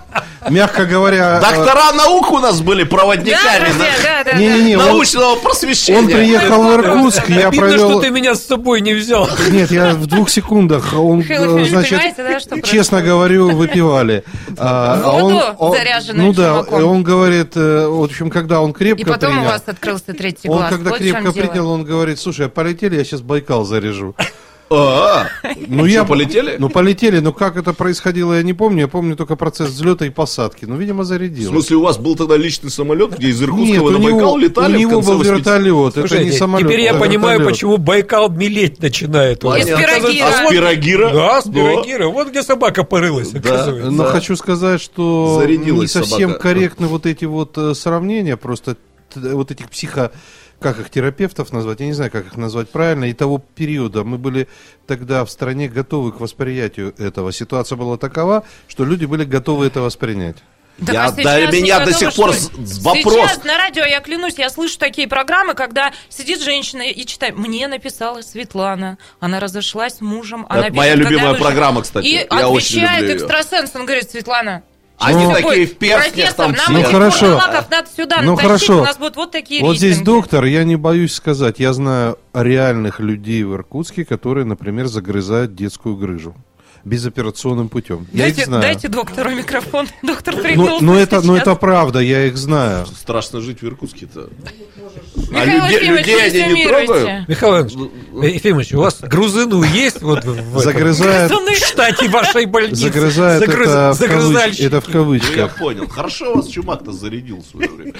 мягко говоря, э, Доктора наук у нас были проводниками Да, да, да, да. не-не-не, он, научного просвещения. он приехал в Иркутск, я Обидно, провел... что ты меня с собой не взял. Нет, я в двух секундах. Он, э, значит, честно говорю, выпивали. А, а Воду, заряженную Ну да, он говорит, э, в общем, когда он крепко принял, вас открылся третий он глаз. когда Вот в крепко дело. принял, он говорит, слушай, а полетели, я сейчас Байкал заряжу. А, Ну, я полетели? Ну, полетели, но как это происходило, я не помню. Я помню только процесс взлета и посадки. Ну, видимо, В зарядил. смысле, у вас был тогда личный самолет, где из Иркутского на Байкал летали у в него был 80-х? вертолет, это не самолет. теперь я это понимаю, почему Байкал мелеть начинает. Из Пирогира. А Пирогира? Да, с. Пирогира. Вот где собака порылась, оказывается. Но хочу сказать, что не совсем корректны вот эти вот э, сравнения, просто вот этих психо как их терапевтов назвать, я не знаю, как их назвать правильно, и того периода мы были тогда в стране готовы к восприятию этого. Ситуация была такова, что люди были готовы это воспринять. Да Я- а да, сейчас меня не до сих что пор с- вопрос. Сейчас на радио, я клянусь, я слышу такие программы, когда сидит женщина и читает. Мне написала Светлана, она разошлась с мужем. Она Это моя пишет, когда любимая программа, кстати. И Я очень отвечает экстрасенс, он говорит, Светлана, Они что такие такое? в перстнях там нам все. Ну, хорошо. надо сюда Ну, натащить, хорошо. у нас будут вот такие Вот здесь рейтинги. доктор, я не боюсь сказать, я знаю реальных людей в Иркутске, которые, например, загрызают детскую грыжу безоперационным путем. Я Дайте, их знаю. дайте доктору микрофон. Доктор Ну, пригнулся ну, это, ну сейчас. это правда, я их знаю. Страшно жить в Иркутске-то. А Михаил людей, людей они не трогают? Михаил Иванович, э, Ефимович, у вас грузину есть вот в, в Загрызают, штате вашей больницы? загрызают Загрыз- это, в кавыч- это в Ну, я кавычках. понял. Хорошо вас чумак-то зарядил в свое время.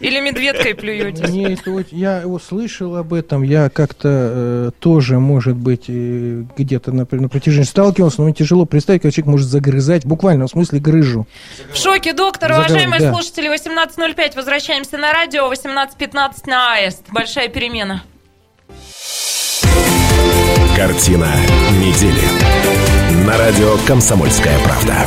Или медведкой плюетесь. Мне это я его слышал об этом, я как-то э, тоже, может быть, э, где-то на, на протяжении сталкивался, но мне тяжело представить, как человек может загрызать, буквально в смысле грыжу. В шоке, доктор. Заговор, Уважаемые да. слушатели, 18.05. Возвращаемся на радио. 18.15 на АЭС. Большая перемена. Картина недели. На радио «Комсомольская правда».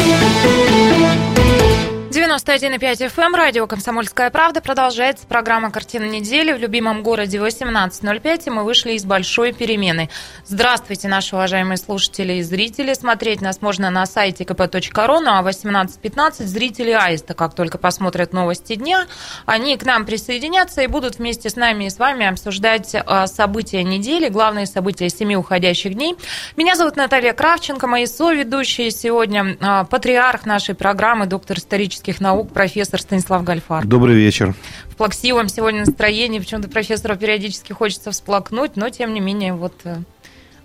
91,5 FM, радио «Комсомольская правда». Продолжается программа «Картина недели» в любимом городе 18.05, и мы вышли из большой перемены. Здравствуйте, наши уважаемые слушатели и зрители. Смотреть нас можно на сайте kp.ru, ну а 18.15 зрители Аиста, как только посмотрят новости дня, они к нам присоединятся и будут вместе с нами и с вами обсуждать а, события недели, главные события семи уходящих дней. Меня зовут Наталья Кравченко, мои соведущие сегодня а, патриарх нашей программы, доктор исторических наук, профессор Станислав Гальфар. Добрый вечер. В плаксивом сегодня настроении, почему-то профессору периодически хочется всплакнуть, но тем не менее вот э,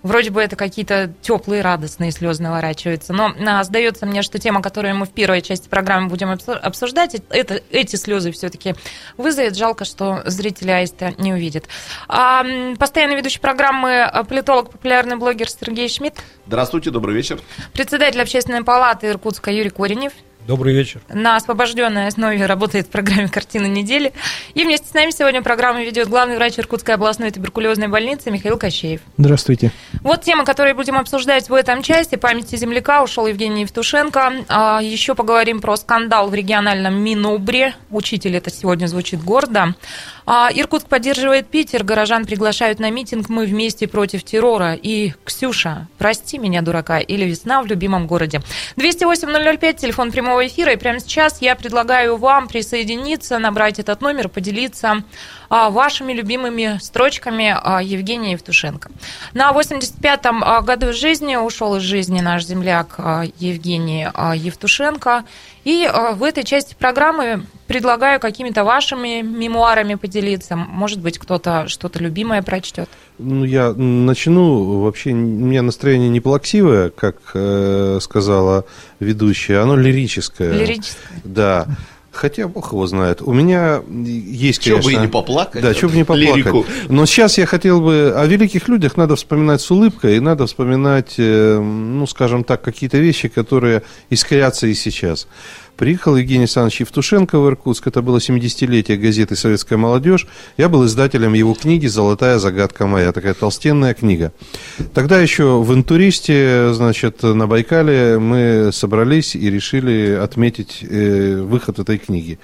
Вроде бы это какие-то теплые, радостные слезы наворачиваются. Но а, сдается мне, что тема, которую мы в первой части программы будем обсуждать, это, эти слезы все-таки вызовет. Жалко, что зрители Аиста не увидят. А, постоянный ведущий программы а, политолог, популярный блогер Сергей Шмидт. Здравствуйте, добрый вечер. Председатель общественной палаты Иркутска Юрий Коренев. Добрый вечер. На освобожденной основе работает в программе «Картина недели». И вместе с нами сегодня программу ведет главный врач Иркутской областной туберкулезной больницы Михаил Кощеев. Здравствуйте. Вот тема, которую будем обсуждать в этом части. Памяти земляка ушел Евгений Евтушенко. А еще поговорим про скандал в региональном Минобре. Учитель это сегодня звучит гордо. А Иркутск поддерживает Питер. Горожан приглашают на митинг «Мы вместе против террора». И Ксюша, прости меня, дурака, или весна в любимом городе. 208-005, телефон прямого эфира. И прямо сейчас я предлагаю вам присоединиться, набрать этот номер, поделиться вашими любимыми строчками а, Евгения Евтушенко. На 85-м а, году жизни ушел из жизни наш земляк Евгений Евтушенко. И в этой части программы предлагаю какими-то вашими мемуарами поделиться. Может быть, кто-то что-то любимое прочтет. Ну, я начну. Вообще, у меня настроение не плаксивое, как э, сказала ведущая, оно лирическое. Лирическое. Да. Хотя бог его знает. У меня есть, конечно... Чего бы и не поплакать. Да, чего бы не поплакать. Лирику. Но сейчас я хотел бы... О великих людях надо вспоминать с улыбкой, и надо вспоминать, э, ну, скажем так, какие-то вещи, которые искрятся и сейчас. Приехал Евгений Александрович Евтушенко в Иркутск. Это было 70-летие газеты «Советская молодежь». Я был издателем его книги «Золотая загадка моя». Такая толстенная книга. Тогда еще в «Интуристе», значит, на Байкале мы собрались и решили отметить э, выход этой книги.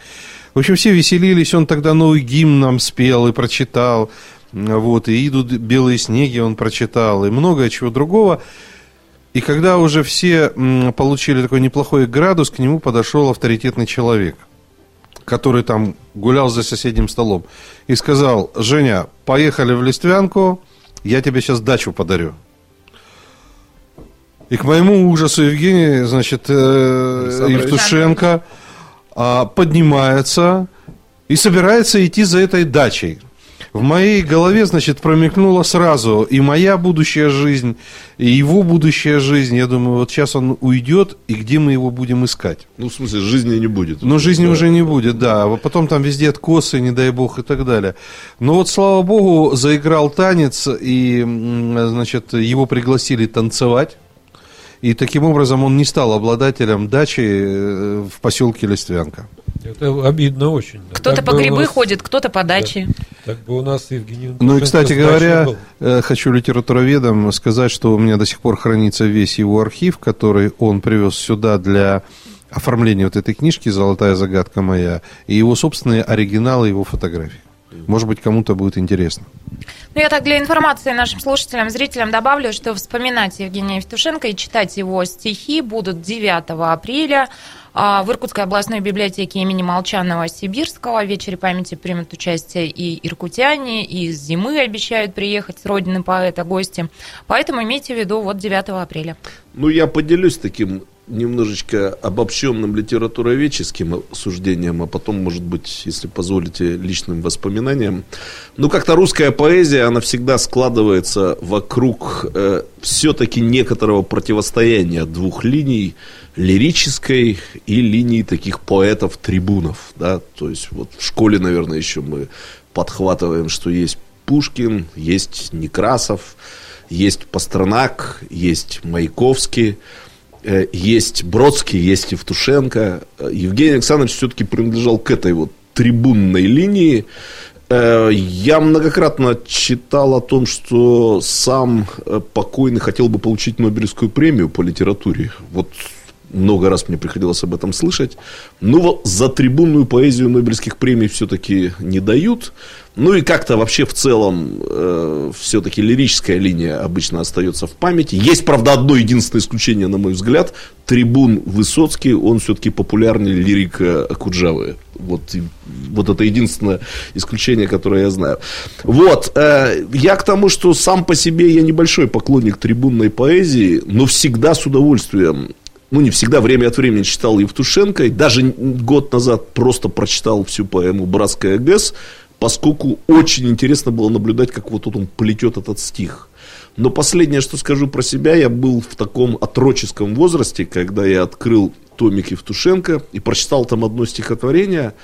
В общем, все веселились. Он тогда новый гимн нам спел и прочитал. Вот, и идут белые снеги он прочитал, и многое чего другого. И когда уже все получили такой неплохой градус, к нему подошел авторитетный человек, который там гулял за соседним столом, и сказал, Женя, поехали в Листвянку, я тебе сейчас дачу подарю. И к моему ужасу Евгений, значит, э, Евтушенко э, поднимается и собирается идти за этой дачей в моей голове, значит, промелькнула сразу и моя будущая жизнь, и его будущая жизнь. Я думаю, вот сейчас он уйдет, и где мы его будем искать? Ну, в смысле, жизни не будет. Ну, жизни да. уже не будет, да. А потом там везде откосы, не дай бог, и так далее. Но вот, слава богу, заиграл танец, и, значит, его пригласили танцевать. И таким образом он не стал обладателем дачи э, в поселке Листвянка. Это обидно очень. Да. Кто-то по грибы нас... ходит, кто-то по даче. Да. Так бы у нас Евгений... Ну и, кстати говоря, э, хочу литературоведам сказать, что у меня до сих пор хранится весь его архив, который он привез сюда для оформления вот этой книжки «Золотая загадка моя», и его собственные оригиналы его фотографий. Может быть, кому-то будет интересно. Ну, я так для информации нашим слушателям, зрителям добавлю, что вспоминать Евгения Евтушенко и читать его стихи будут 9 апреля а, в Иркутской областной библиотеке имени Молчанова Сибирского в вечере памяти примут участие и иркутяне, и из зимы обещают приехать с родины поэта гости. Поэтому имейте в виду вот 9 апреля. Ну, я поделюсь таким немножечко обобщенным литературоведческим суждением, а потом, может быть, если позволите, личным воспоминанием. Ну, как-то русская поэзия, она всегда складывается вокруг э, все-таки некоторого противостояния двух линий, лирической и линии таких поэтов-трибунов, да, то есть вот в школе, наверное, еще мы подхватываем, что есть Пушкин, есть Некрасов, есть Пастернак, есть Маяковский, есть Бродский, есть Евтушенко. Э, Евгений Александрович все-таки принадлежал к этой вот трибунной линии. Э, я многократно читал о том, что сам покойный хотел бы получить Нобелевскую премию по литературе. Вот много раз мне приходилось об этом слышать. Ну, за трибунную поэзию Нобелевских премий все-таки не дают. Ну и как-то вообще в целом э, все-таки лирическая линия обычно остается в памяти. Есть, правда, одно единственное исключение, на мой взгляд. Трибун Высоцкий, он все-таки популярнее лирика Куджавы. Вот, вот это единственное исключение, которое я знаю. Вот, э, я к тому, что сам по себе я небольшой поклонник трибунной поэзии, но всегда с удовольствием ну, не всегда, время от времени читал Евтушенко, и даже год назад просто прочитал всю поэму «Братская ГЭС», поскольку очень интересно было наблюдать, как вот тут он плетет этот стих. Но последнее, что скажу про себя, я был в таком отроческом возрасте, когда я открыл томик Евтушенко и прочитал там одно стихотворение,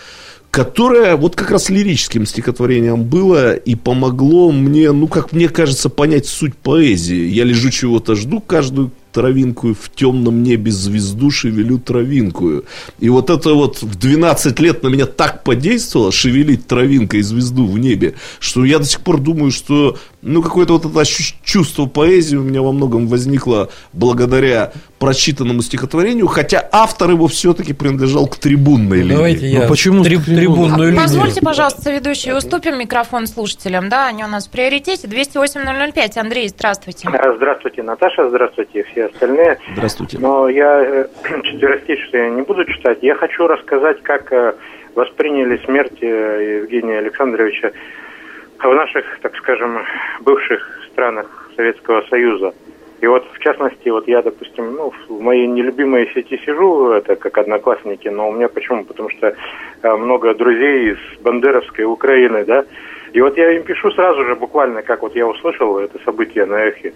которое вот как раз лирическим стихотворением было и помогло мне, ну, как мне кажется, понять суть поэзии. Я лежу чего-то жду каждую травинку, в темном небе звезду шевелю травинкую. И вот это вот в 12 лет на меня так подействовало, шевелить травинкой звезду в небе, что я до сих пор думаю, что ну, какое-то вот это чувство поэзии у меня во многом возникло благодаря прочитанному стихотворению, хотя автор его все-таки принадлежал к трибунной линии. Давайте я Ну, почему три- к трибунной? трибунную линию. Позвольте, пожалуйста, ведущий, уступим микрофон слушателям, да, они у нас в приоритете. 208-005. Андрей, здравствуйте. Здравствуйте, Наташа, здравствуйте, все остальные. Здравствуйте. Но я э, четверостишие не буду читать. Я хочу рассказать, как э, восприняли смерть э, Евгения Александровича в наших, так скажем, бывших странах Советского Союза. И вот, в частности, вот я, допустим, ну, в моей нелюбимой сети сижу, это как одноклассники, но у меня почему? Потому что э, много друзей из Бандеровской Украины, да, и вот я им пишу сразу же, буквально, как вот я услышал это событие на эхе,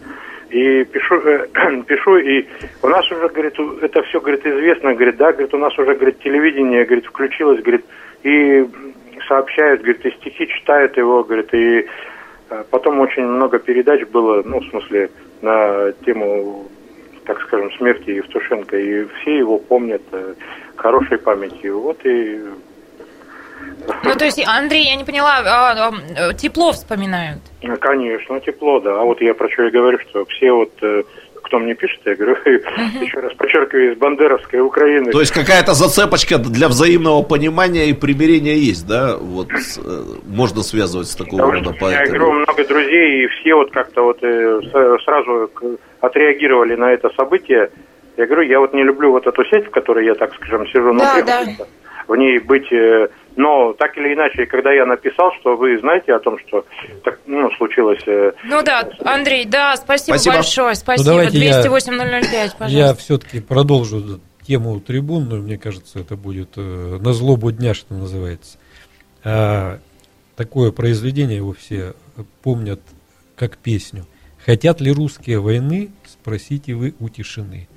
и пишу, э, пишу, и у нас уже, говорит, это все, говорит, известно, говорит, да, говорит, у нас уже, говорит, телевидение, говорит, включилось, говорит, и сообщают, говорит, и стихи читают его, говорит, и э, потом очень много передач было, ну, в смысле, на тему, так скажем, смерти Евтушенко, и все его помнят э, хорошей памятью. Вот и Ну, то есть, Андрей, я не поняла, а, а, тепло вспоминают. Конечно, тепло, да. А вот я про что и говорю, что все вот, э, кто мне пишет, я говорю, еще раз подчеркиваю, из Бандеровской Украины. То есть какая-то зацепочка для взаимного понимания и примирения есть, да? Вот э, можно связывать с такого Потому рода меня, я говорю, поэтами. много друзей, и все вот как-то вот э, с- сразу отреагировали на это событие. Я говорю, я вот не люблю вот эту сеть, в которой я, так скажем, сижу, но Да, приходится в ней быть. э, Но так или иначе, когда я написал, что вы знаете о том, что так, ну, случилось... э, Ну да, Андрей, да, спасибо, Спасибо. большое, спасибо. Ну, давайте я- 208-005, Я пожалуйста. все-таки продолжу тему трибунную. Мне кажется, это будет э, на злобу дня, что называется. А, такое произведение его все помнят как песню. Хотят ли русские войны? Спросите вы у тишины.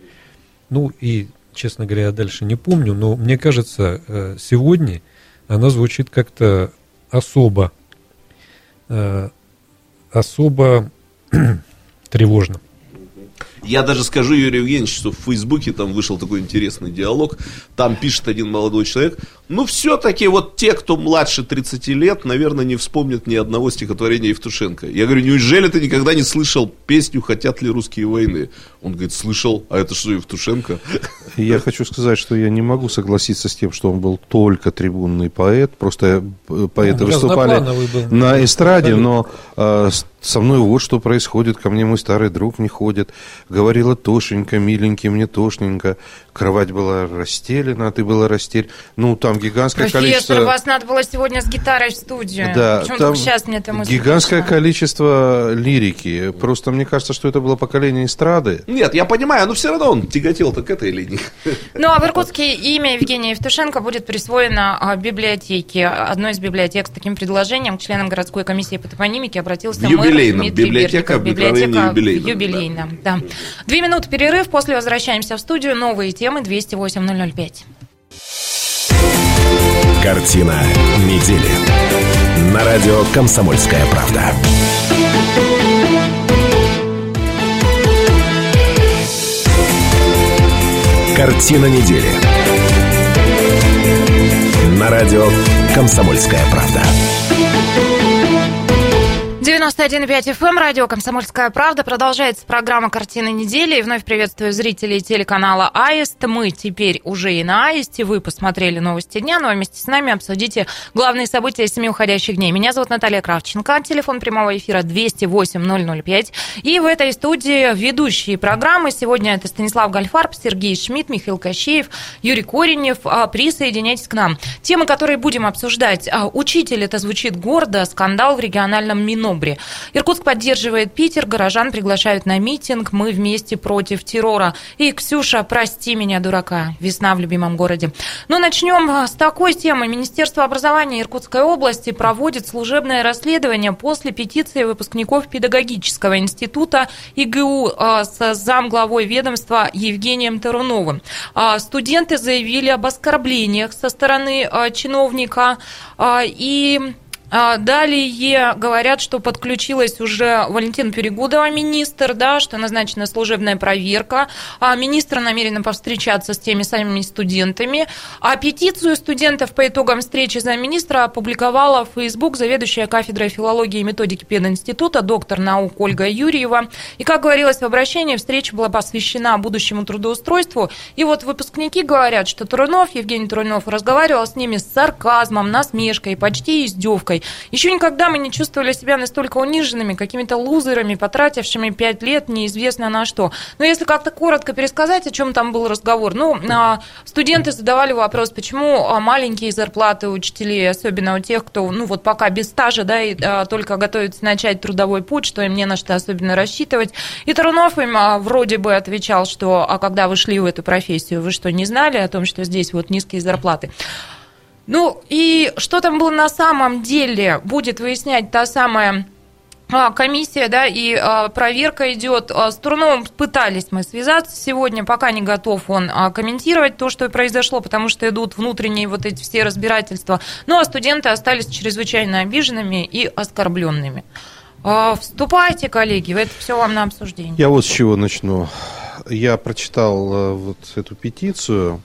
Ну и, честно говоря, я дальше не помню, но мне кажется, э, сегодня она звучит как-то особо, э, особо тревожно. Я даже скажу, Юрий Евгеньевич, что в Фейсбуке там вышел такой интересный диалог. Там пишет один молодой человек. Ну, все-таки вот те, кто младше 30 лет, наверное, не вспомнят ни одного стихотворения Евтушенко. Я говорю, неужели ты никогда не слышал песню «Хотят ли русские войны»? Он говорит, слышал. А это что, Евтушенко? Я хочу сказать, что я не могу согласиться с тем, что он был только трибунный поэт. Просто э, поэты Ну, выступали на эстраде, но э, со мной вот что происходит. Ко мне мой старый друг не ходит. Говорила Тошенька, миленький, мне тошненько. Кровать была расстелена, а ты была расстель. Ну, там гигантское Профессор, количество... вас надо было сегодня с гитарой в студию. Да, Почему там сейчас мне это мысль гигантское пришла? количество лирики. Просто мне кажется, что это было поколение эстрады. Нет, я понимаю, но все равно он тяготел-то к этой линии. Ну, а в Иркутске имя Евгения Евтушенко будет присвоено а, библиотеке. Одной из библиотек с таким предложением к членам городской комиссии по топонимике обратился В юбилейном. Библиотека Библиотека в юбилейном, юбилейном, да. Две минуты перерыв, после возвращаемся в студию. Новые темы 208-005. Картина недели. На радио «Комсомольская правда». Картина недели. На радио «Комсомольская правда». 91,5 FM, радио «Комсомольская правда». Продолжается программа «Картины недели». И вновь приветствую зрителей телеканала «Аист». Мы теперь уже и на «Аисте». Вы посмотрели новости дня, но вместе с нами обсудите главные события семи уходящих дней. Меня зовут Наталья Кравченко. Телефон прямого эфира 208-005. И в этой студии ведущие программы. Сегодня это Станислав Гальфарб, Сергей Шмидт, Михаил Кощеев, Юрий Коренев. А, присоединяйтесь к нам. Темы, которые будем обсуждать. А, учитель, это звучит гордо. Скандал в региональном Мино Иркутск поддерживает Питер, горожан приглашают на митинг «Мы вместе против террора». И, Ксюша, прости меня, дурака, весна в любимом городе. Но ну, начнем а, с такой темы. Министерство образования Иркутской области проводит служебное расследование после петиции выпускников педагогического института ИГУ а, с замглавой ведомства Евгением Таруновым. А, студенты заявили об оскорблениях со стороны чиновника и далее говорят, что подключилась уже Валентина Перегудова, министр, да, что назначена служебная проверка. А министр намерена повстречаться с теми самыми студентами. А петицию студентов по итогам встречи замминистра опубликовала в Facebook заведующая кафедрой филологии и методики пединститута, доктор наук Ольга Юрьева. И, как говорилось в обращении, встреча была посвящена будущему трудоустройству. И вот выпускники говорят, что Турунов, Евгений Турунов, разговаривал с ними с сарказмом, насмешкой, почти издевкой ошибкой. Еще никогда мы не чувствовали себя настолько униженными, какими-то лузерами, потратившими пять лет неизвестно на что. Но если как-то коротко пересказать, о чем там был разговор. Ну, а, студенты задавали вопрос, почему а, маленькие зарплаты учителей, особенно у тех, кто, ну, вот пока без стажа, да, и а, только готовится начать трудовой путь, что им не на что особенно рассчитывать. И Тарунов им вроде бы отвечал, что, а когда вы шли в эту профессию, вы что, не знали о том, что здесь вот низкие зарплаты? Ну и что там было на самом деле, будет выяснять та самая а, комиссия, да, и а, проверка идет. А, с Турновым пытались мы связаться сегодня, пока не готов он комментировать то, что произошло, потому что идут внутренние вот эти все разбирательства. Ну, а студенты остались чрезвычайно обиженными и оскорбленными. Вступайте, коллеги, это все вам на обсуждение. Я вот с чего начну. Я прочитал э, вот эту петицию,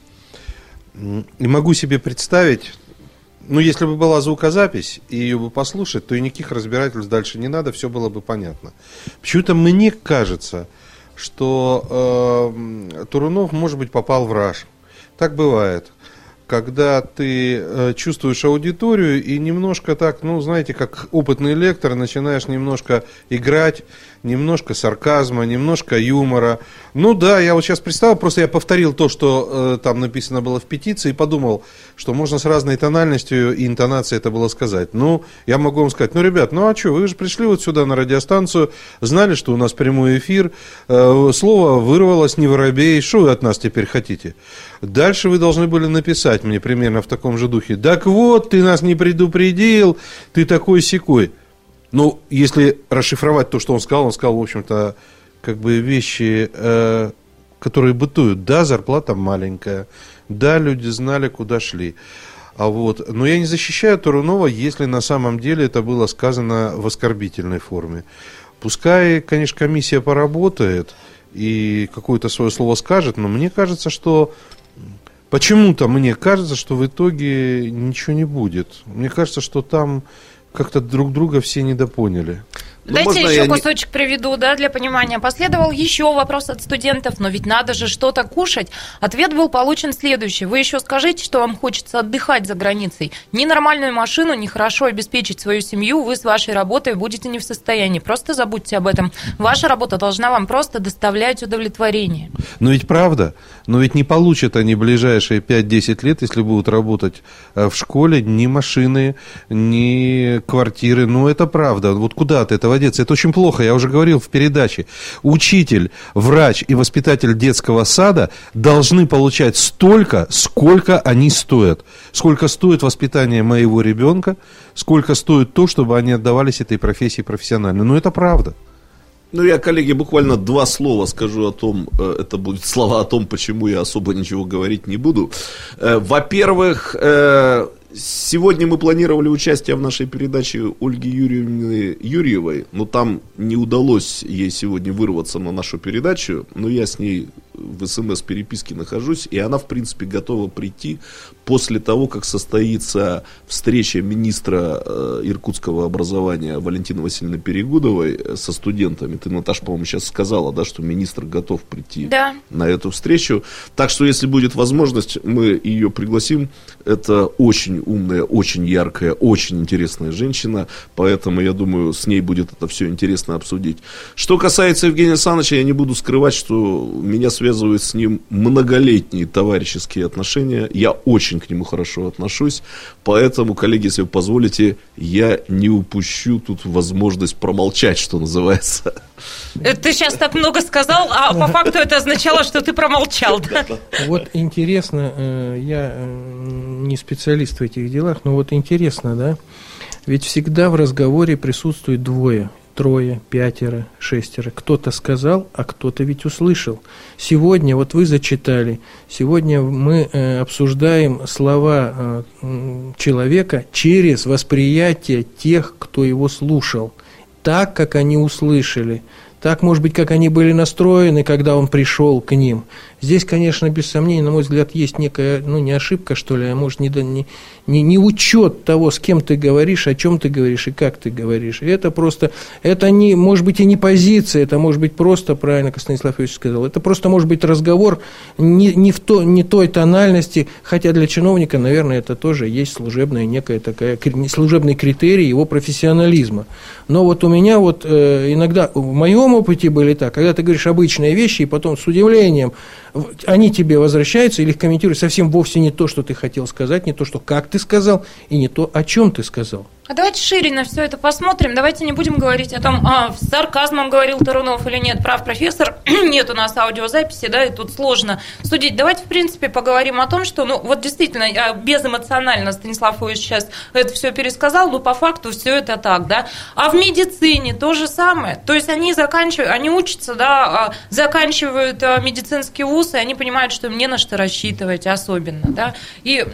и могу себе представить, ну, если бы была звукозапись, и ее бы послушать, то и никаких разбирательств дальше не надо, все было бы понятно. Почему-то мне кажется, что э, Турунов, может быть, попал в раж. Так бывает когда ты э, чувствуешь аудиторию и немножко так, ну, знаете, как опытный лектор, начинаешь немножко играть, немножко сарказма, немножко юмора. Ну да, я вот сейчас представил, просто я повторил то, что э, там написано было в петиции, и подумал, что можно с разной тональностью и интонацией это было сказать. Ну, я могу вам сказать, ну, ребят, ну а что, вы же пришли вот сюда на радиостанцию, знали, что у нас прямой эфир, э, слово вырвалось, не воробей, что вы от нас теперь хотите? Дальше вы должны были написать мне примерно в таком же духе. Так вот, ты нас не предупредил, ты такой секой. Ну, если расшифровать то, что он сказал, он сказал, в общем-то, как бы вещи, э, которые бытуют. Да, зарплата маленькая. Да, люди знали, куда шли. А вот, но я не защищаю Турунова, если на самом деле это было сказано в оскорбительной форме. Пускай, конечно, комиссия поработает и какое-то свое слово скажет, но мне кажется, что Почему-то мне кажется, что в итоге ничего не будет. Мне кажется, что там как-то друг друга все недопоняли. Ну, Дайте еще кусочек не... приведу, да, для понимания. Последовал еще вопрос от студентов, но ведь надо же что-то кушать. Ответ был получен следующий. Вы еще скажите, что вам хочется отдыхать за границей. Ни нормальную машину, ни хорошо обеспечить свою семью вы с вашей работой будете не в состоянии. Просто забудьте об этом. Ваша работа должна вам просто доставлять удовлетворение. Но ведь правда, но ведь не получат они ближайшие 5-10 лет, если будут работать э, в школе, ни машины, ни квартиры. Ну, это правда. Вот куда от этого деться. Это очень плохо, я уже говорил в передаче. Учитель, врач и воспитатель детского сада должны получать столько, сколько они стоят. Сколько стоит воспитание моего ребенка, сколько стоит то, чтобы они отдавались этой профессии профессионально. Ну, это правда. Ну, я, коллеги, буквально два слова скажу о том, э, это будут слова о том, почему я особо ничего говорить не буду. Э, во-первых, э, Сегодня мы планировали участие в нашей передаче Ольги Юрьевны Юрьевой, но там не удалось ей сегодня вырваться на нашу передачу, но я с ней в СМС-переписке нахожусь, и она, в принципе, готова прийти после того, как состоится встреча министра э, иркутского образования Валентины Васильевны Перегудовой э, со студентами. Ты, Наташа, по-моему, сейчас сказала, да, что министр готов прийти Да. на эту встречу. Так что, если будет возможность, мы ее пригласим. Это очень умная, очень яркая, очень интересная женщина, поэтому, я думаю, с ней будет это все интересно обсудить. Что касается Евгения Александровича, я не буду скрывать, что меня связывают с ним многолетние товарищеские отношения. Я очень к нему хорошо отношусь, поэтому, коллеги, если вы позволите, я не упущу тут возможность промолчать, что называется. Э, Ты сейчас так много сказал, а по факту это означало, что ты промолчал. да? Вот интересно, э, я э, не специалист в этих делах, но вот интересно, да, ведь всегда в разговоре присутствует двое, трое, пятеро, шестеро. Кто-то сказал, а кто-то ведь услышал. Сегодня, вот вы зачитали, сегодня мы э, обсуждаем слова э, человека через восприятие тех, кто его слушал, так, как они услышали. Так, может быть, как они были настроены, когда он пришел к ним. Здесь, конечно, без сомнения, на мой взгляд, есть некая, ну, не ошибка, что ли, а может, не, не, не, не учет того, с кем ты говоришь, о чем ты говоришь и как ты говоришь. И это просто, это не, может быть, и не позиция, это может быть просто, правильно, как Станислав Ильич сказал, это просто может быть разговор не, не, в то, не той тональности, хотя для чиновника, наверное, это тоже есть служебная некая такая, служебный критерий его профессионализма. Но вот у меня вот э, иногда, в моем опыте были так, когда ты говоришь обычные вещи, и потом с удивлением они тебе возвращаются или комментируют совсем вовсе не то, что ты хотел сказать, не то, что как ты сказал, и не то, о чем ты сказал. А давайте шире на все это посмотрим. Давайте не будем говорить о том, а, с сарказмом говорил Тарунов или нет. Прав профессор, нет у нас аудиозаписи, да, и тут сложно судить. Давайте, в принципе, поговорим о том, что, ну, вот действительно, я безэмоционально Станислав Ильич сейчас это все пересказал, но по факту все это так, да. А в медицине то же самое. То есть они заканчивают, они учатся, да, а, заканчивают а, медицинский вуз, и они понимают, что им не на что рассчитывать особенно, да. И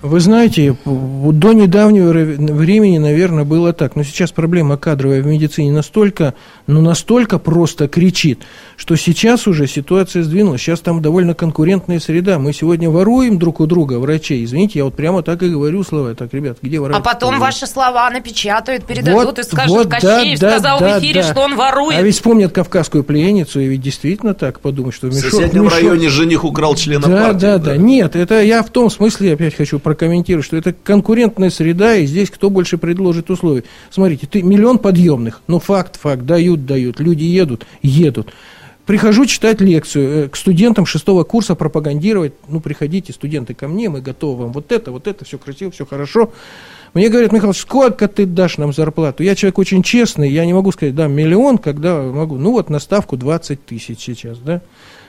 Вы знаете, до недавнего ре- времени, наверное, было так. Но сейчас проблема кадровая в медицине настолько, ну, настолько просто кричит, что сейчас уже ситуация сдвинулась. Сейчас там довольно конкурентная среда. Мы сегодня воруем друг у друга врачей. Извините, я вот прямо так и говорю слова. Так, ребят, где воровать? А потом ваши слова напечатают, передадут Вот, и скажут, вот, да, Кощеев да, сказал да, в эфире, да. что он ворует. А ведь вспомнят кавказскую пленницу, и ведь действительно так подумать, что В мешок- соседнем мешок- районе жених украл члена да, партии. да, да, Нет, это я в том смысле опять хочу прокомментировать, что это конкурентная среда, и здесь кто больше предложит условий. Смотрите, ты миллион подъемных, ну факт, факт, дают, дают, люди едут, едут. Прихожу читать лекцию э, к студентам шестого курса пропагандировать. Ну, приходите, студенты, ко мне, мы готовы вам вот это, вот это, все красиво, все хорошо. Мне говорят, Михаил, сколько ты дашь нам зарплату? Я человек очень честный, я не могу сказать, да, миллион, когда могу. Ну, вот на ставку 20 тысяч сейчас, да.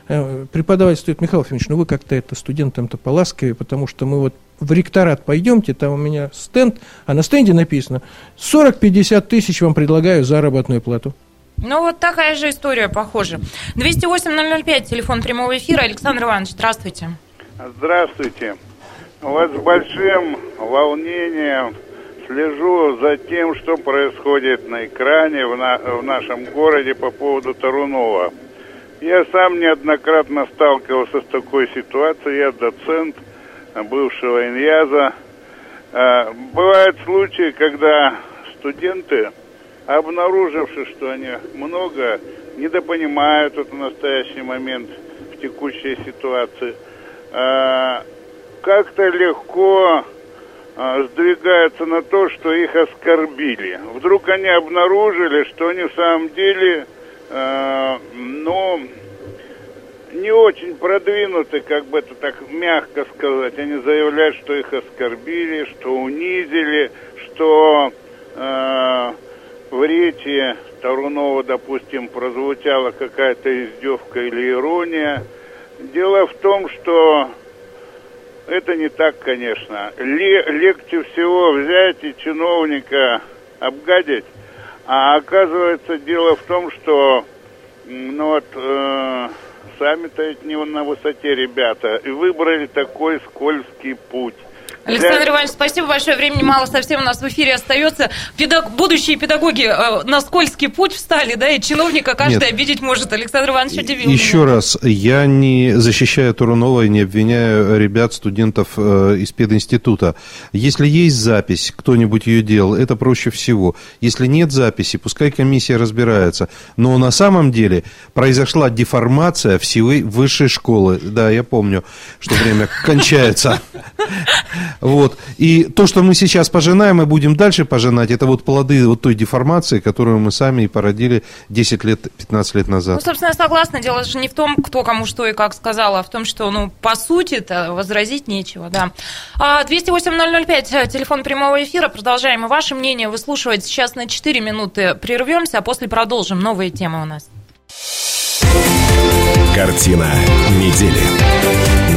Э, Преподаватель стоит, Михаил Ефимович, ну вы как-то это студентам-то поласковее, потому что мы вот в ректорат пойдемте, там у меня стенд, а на стенде написано 40-50 тысяч вам предлагаю заработную плату. Ну, вот такая же история, похоже. 208-005, телефон прямого эфира. Александр Иванович, здравствуйте. Здравствуйте. Вот с большим волнением слежу за тем, что происходит на экране в, на- в нашем городе по поводу Тарунова. Я сам неоднократно сталкивался с такой ситуацией. Я доцент бывшего иньяза. Э, Бывают случаи, когда студенты, обнаруживши, что они много недопонимают вот в настоящий момент в текущей ситуации, э, как-то легко э, сдвигаются на то, что их оскорбили. Вдруг они обнаружили, что они в самом деле, э, ну, не очень продвинуты, как бы это так мягко сказать. Они заявляют, что их оскорбили, что унизили, что э, в речи Тарунова, допустим, прозвучала какая-то издевка или ирония. Дело в том, что это не так, конечно. Ле- легче всего взять и чиновника обгадить, а оказывается дело в том, что ну вот э, сами-то ведь не на высоте ребята и выбрали такой скользкий путь. Александр Иванович, спасибо большое. Времени мало совсем у нас в эфире остается. Педаг... Будущие педагоги э, на скользкий путь встали, да, и чиновника каждый Нет. обидеть может. Александр Иванович удивил Еще меня. раз, я не защищаю Турунова и не обвиняю ребят, студентов э, из пединститута. Если есть запись, кто-нибудь ее делал, это проще всего. Если нет записи, пускай комиссия разбирается. Но на самом деле произошла деформация всей высшей школы. Да, я помню, что время кончается. Вот. И то, что мы сейчас пожинаем и будем дальше пожинать, это вот плоды вот той деформации, которую мы сами и породили 10 лет, 15 лет Ну, назад. собственно, я согласна. Дело же не в том, кто кому что и как сказал, а в том, что, ну, по сути-то возразить нечего, да. А, 208-005, э, телефон прямого эфира. Продолжаем. И ваше мнение выслушивать. Сейчас на 4 минуты прервемся, а после продолжим. Новые темы у нас. Картина недели.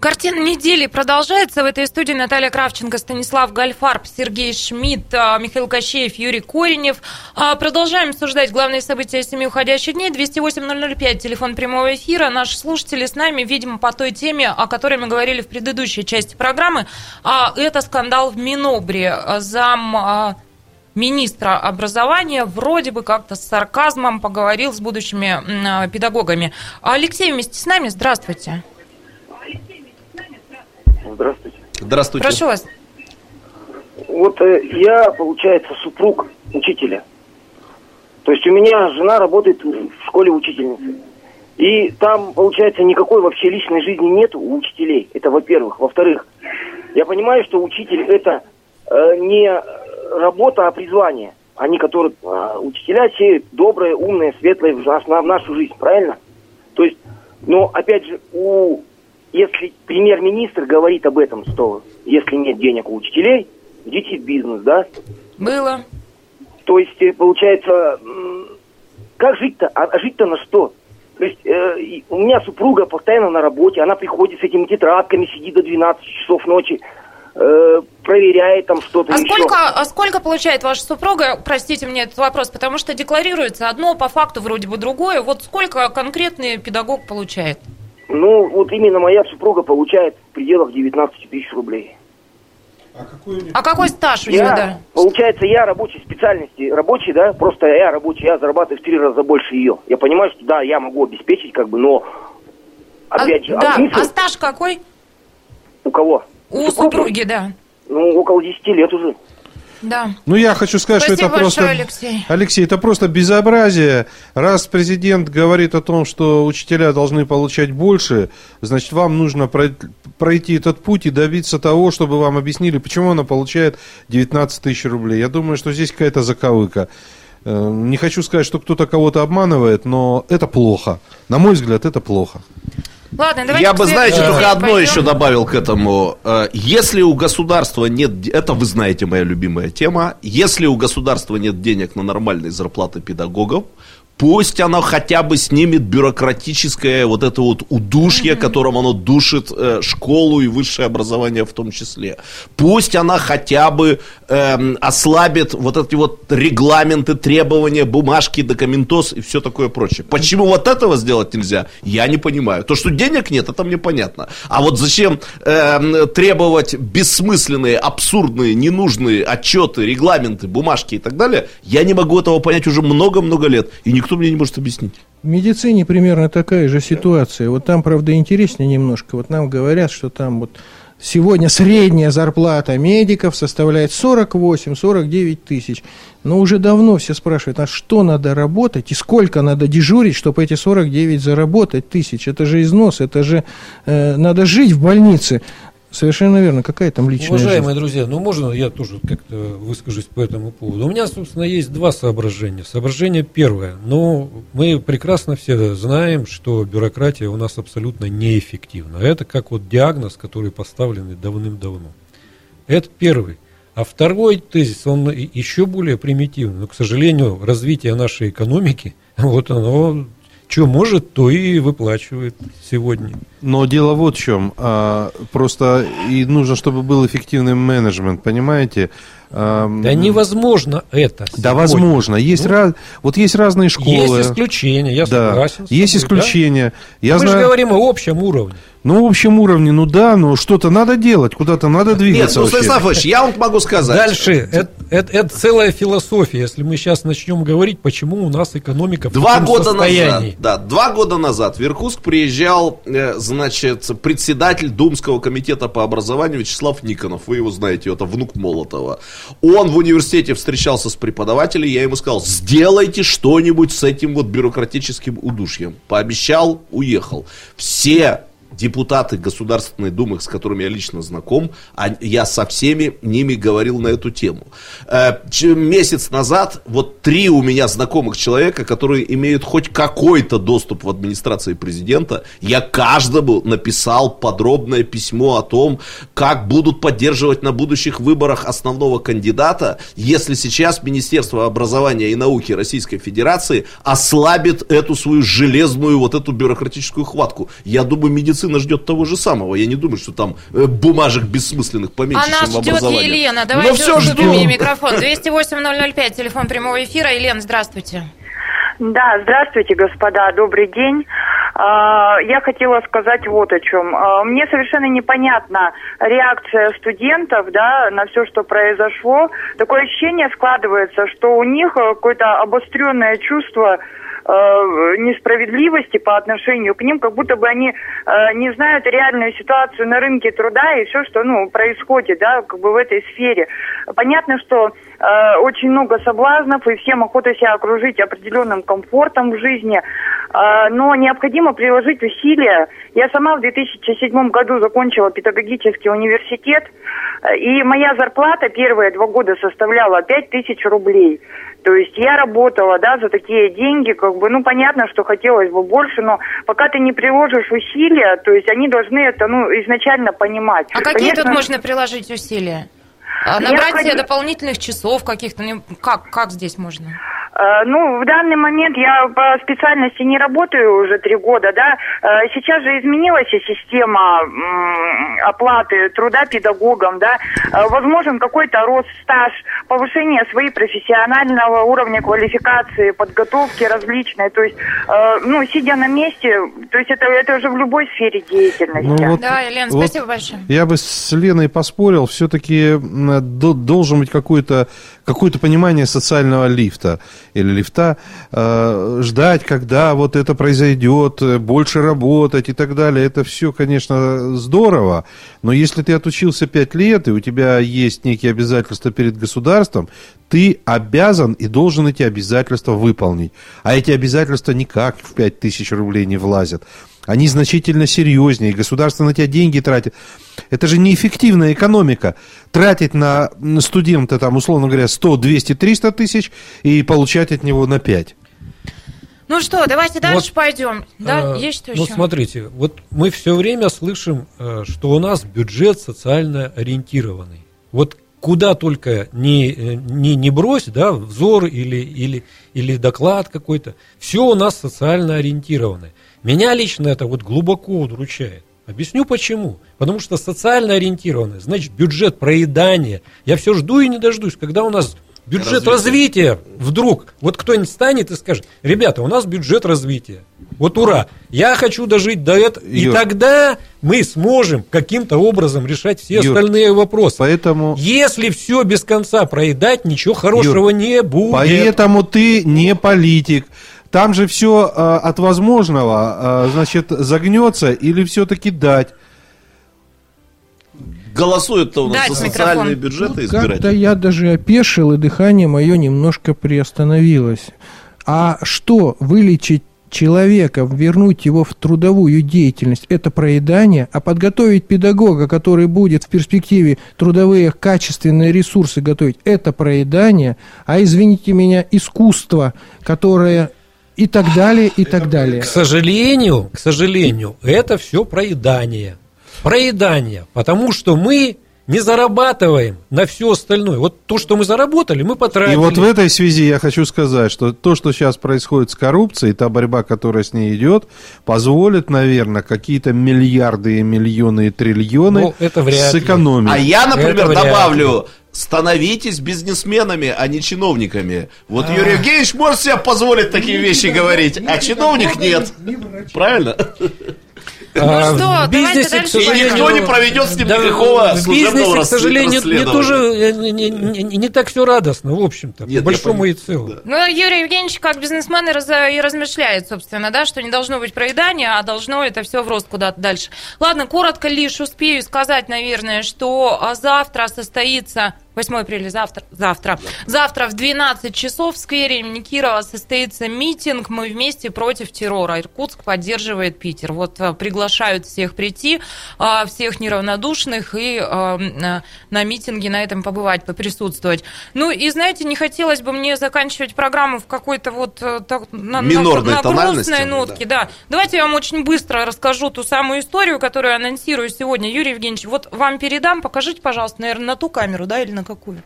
Картина недели продолжается. В этой студии Наталья Кравченко, Станислав Гальфарб, Сергей Шмидт, а, Михаил Кощеев, Юрий Коренев. А, Продолжаем обсуждать главные события семи уходящих дней. 208-005, телефон прямого эфира. Наши слушатели с нами, видимо, по той теме, о которой мы говорили в предыдущей части программы. А, Это скандал в Минобре. Зам министра образования вроде бы как-то с сарказмом поговорил с будущими педагогами. Алексей вместе с нами, здравствуйте. Здравствуйте. Здравствуйте. Прошу вас. Вот э, я, получается, супруг учителя. То есть у меня жена работает в школе учительницы. И там, получается, никакой вообще личной жизни нет у учителей. Это во-первых. Во-вторых, я понимаю, что учитель это э, не работа, а призвание. Они, которые а, учителя, все добрые, умные, светлые в, в нашу жизнь, правильно? То есть, но опять же, у если премьер-министр говорит об этом, что если нет денег у учителей, идите в бизнес, да? Было. То есть, э, получается, как жить-то? А а жить-то на что? То есть, э, у меня супруга постоянно на работе, она приходит с этими тетрадками, сидит до 12 часов ночи, э, проверяет там что-то А еще. сколько, а сколько получает ваша супруга? Простите мне этот вопрос, потому что декларируется одно, по факту вроде бы другое. Вот сколько конкретный педагог получает? Ну, вот именно моя супруга получает в пределах 19 тысяч рублей. А какой стаж у нее, Я, да? получается, я рабочей специальности, рабочий, да, просто я рабочий, я зарабатываю в три раза больше ее. Я понимаю, что да, я могу обеспечить, как бы, но А- опять же, да, смысл а стаж какой? у кого? У супруги, да. Ну, около 10 лет уже. Да. Ну, я хочу сказать, что Спасибо это просто... большое, Алексей. Алексей, это просто безобразие. Раз президент говорит о том, что учителя должны получать больше, значит, вам нужно прой- пройти этот путь и добиться того, чтобы вам объяснили, почему она получает 19 тысяч рублей. Я думаю, что здесь какая-то заковыка. Э, Не хочу сказать, что кто-то кого-то обманывает, но это плохо. На мой взгляд, это плохо. Ладно, давайте Я бы, знаете, только теме одно пойдем. еще добавил к этому. Э, Если у государства нет... Это вы знаете, моя любимая тема. Если у государства нет денег на нормальные зарплаты педагогов, пусть оно хотя бы снимет бюрократическое вот это вот удушье, которым оно душит э, школу и высшее образование в том числе. Пусть она хотя бы эм, ослабит вот эти вот регламенты, требования, бумажки, документоз и все такое прочее. Почему вот этого сделать нельзя, я не понимаю. То, что денег нет, это мне понятно. А вот зачем эм, требовать бессмысленные, абсурдные, ненужные отчеты, регламенты, бумажки и так далее, я не могу этого понять уже много-много лет. И никто мне не может объяснить. В медицине примерно такая же ситуация. Вот там, правда, интереснее немножко. Вот нам говорят, что там вот сегодня средняя зарплата медиков составляет 48-49 тысяч. Но уже давно все спрашивают, а что надо работать и сколько надо дежурить, чтобы эти 49 заработать тысяч? Это же износ, это же э, надо жить в больнице. Совершенно верно. Какая там личная Уважаемые жизнь? друзья, ну можно я тоже как-то выскажусь по этому поводу? У меня, собственно, есть два соображения. Соображение первое. Ну, мы прекрасно все знаем, что бюрократия у нас абсолютно неэффективна. Это как вот диагноз, который поставлен давным-давно. Это первый. А второй тезис, он еще более примитивный. Но, к сожалению, развитие нашей экономики, вот оно что может, то и выплачивает сегодня. Но дело вот в чем. А, просто и нужно, чтобы был эффективный менеджмент, понимаете? А, Да невозможно это. Да, сегодня. возможно. Есть Ну, раз, вот есть разные школы. Есть исключения, я да, согласен. есть тобой, да. исключения. Я Мы же знаю, говорим о общем уровне. Ну, в общем уровне, ну да, но что-то надо делать, куда-то надо Нет, двигаться. ну, вообще. Станислав Ильич, я вам могу сказать. Дальше, это, это- это целая философия, если мы сейчас начнем говорить, почему у нас экономика в Два таком года состоянии. назад, да, два года назад в Иркутск приезжал, э, значит, председатель Думского комитета по образованию Вячеслав Никонов. Вы его знаете, это внук Молотова. Он в университете встречался с преподавателем, я ему сказал, сделайте что-нибудь с этим вот бюрократическим удушьем. Пообещал, уехал. Все депутаты Государственной Думы, с которыми я лично знаком, а я со всеми ними говорил на эту тему. Э, Месяц назад вот три у меня знакомых человека, которые имеют хоть какой-то доступ в администрации президента, я каждому написал подробное письмо о том, как будут поддерживать на будущих выборах основного кандидата, если сейчас Министерство образования и науки Российской Федерации ослабит эту свою железную вот эту бюрократическую хватку. Я думаю, медицина ждет того же самого. Я не думаю, что там э, бумажек бессмысленных поменьше, А нас чем в ждет образовании. Елена. Но Давайте все уступим ждем. ей микрофон. 208-005, телефон прямого эфира. Елена, здравствуйте. Да, здравствуйте, господа, добрый день. А, Я хотела сказать вот о чем. А, Мне совершенно непонятна реакция студентов да, на все, что произошло. Такое ощущение складывается, что у них э, какое-то обостренное чувство несправедливости по отношению к ним, как будто бы они э, не знают реальную ситуацию на рынке труда и все, что ну, происходит да, как бы в этой сфере. Понятно, что э, очень много соблазнов, и всем охота себя окружить определенным комфортом в жизни, Э, но необходимо приложить усилия. Я сама в 2007 году закончила педагогический университет, э, и моя зарплата первые два года составляла 5 тысяч рублей. То есть я работала, да, за такие деньги, как бы, ну, понятно, что хотелось бы больше, но пока ты не приложишь усилия, то есть они должны это, ну, изначально понимать. А какие Конечно, тут можно приложить усилия? А, Набрать себе дополнительных часов каких-то? Ну, Как, как здесь можно? Э, Ну, в данный момент я по специальности не работаю уже три года, да. Э, Сейчас же изменилась и система оплаты труда педагогам, да. Э, Возможен какой-то рост, стаж, повышение своей профессионального уровня квалификации, подготовки различной. То есть, ну, сидя на месте, то есть это, это уже в любой сфере деятельности. Ну, вот- Да, Елена, вот спасибо большое. Я бы с Леной поспорил, все-таки должен быть какое-то какое понимание социального лифта или лифта, э, ждать, когда вот это произойдет, э, больше работать и так далее. Это все, конечно, здорово, но если ты отучился 5 лет, и у тебя есть некие обязательства перед государством, ты обязан и должен эти обязательства выполнить. А эти обязательства никак в 5 тысяч рублей не влазят. Они значительно серьезнее, государство на тебя деньги тратит. Это же неэффективная экономика. Тратить на студента, там, условно говоря, 100, 200, 300 тысяч и получать от него на 5. Ну что, давайте дальше Вот, пойдем. Да, А, есть что ну, еще? смотрите, вот мы все время слышим, э, что у нас бюджет социально ориентированный. Вот куда только не, э, не, не брось, да, взор или, или, или доклад какой-то, все у нас социально ориентированное. Меня лично это вот глубоко удручает. Объясню почему. Потому что социально ориентированное, значит, бюджет проедания. Я все жду и не дождусь, когда у нас бюджет Развитие. развития вдруг, вот кто-нибудь станет и скажет, ребята, у нас бюджет развития. Вот ура, я хочу дожить до этого, и Юр. тогда мы сможем каким-то образом решать все Юр, остальные вопросы. Поэтому, Если все без конца проедать, ничего хорошего не будет. поэтому ты не политик. Там же все от возможного, э, значит, загнется или все-таки дать. Голосуют-то у нас Дать за микрофон. социальные бюджеты Как-то избиратели. я даже опешил, и дыхание мое немножко приостановилось. А что, вылечить человека, вернуть его в трудовую деятельность, это проедание, а подготовить педагога, который будет в перспективе трудовые качественные ресурсы готовить, это проедание, а, извините меня, искусство, которое и так далее, и так далее. К сожалению, к сожалению, это все проедание. Проедание, потому что мы не зарабатываем на все остальное. Вот то, что мы заработали, мы потратили. И вот в этой связи я хочу сказать, что то, что сейчас происходит с коррупцией, та борьба, которая с ней идет, позволит, наверное, какие-то миллиарды и миллионы и триллионы Ну, это вряд ли. сэкономить. А я, например, Это вряд добавлю, становитесь бизнесменами, а не чиновниками. Вот Юрий Евгеньевич может себе позволить такие вещи говорить, а чиновник нет. Правильно? А, Ну что, в давайте бизнесе, дальше к сожалению, И никто не проведет с ним да, никакого В бизнесе, к сожалению, не, тоже, э, не, не- не- не так все радостно, в общем-то, Нет, по большому и целому. Ну, Юрий Евгеньевич, как бизнесмен, и, раз- и размышляет, собственно, да, что не должно быть проедания, а должно это все в рост куда-то дальше. Ладно, коротко лишь успею сказать, наверное, что а, завтра состоится 8 апреля, завтра, завтра, завтра в 12 часов в сквере имени Кирова состоится митинг «Мы вместе против террора». Иркутск поддерживает Питер. Вот а, приглашают всех прийти, а, всех неравнодушных и а, на- на митинге на этом побывать, поприсутствовать. Ну и, знаете, не хотелось бы мне заканчивать программу в какой-то вот э, так, на, на- Минорной на тональности, грустной да. нотке. Да. Давайте я вам очень быстро расскажу ту самую историю, которую анонсирую сегодня. Юрий Евгеньевич, вот вам передам, покажите, пожалуйста, наверное, на ту камеру, да, или на какую?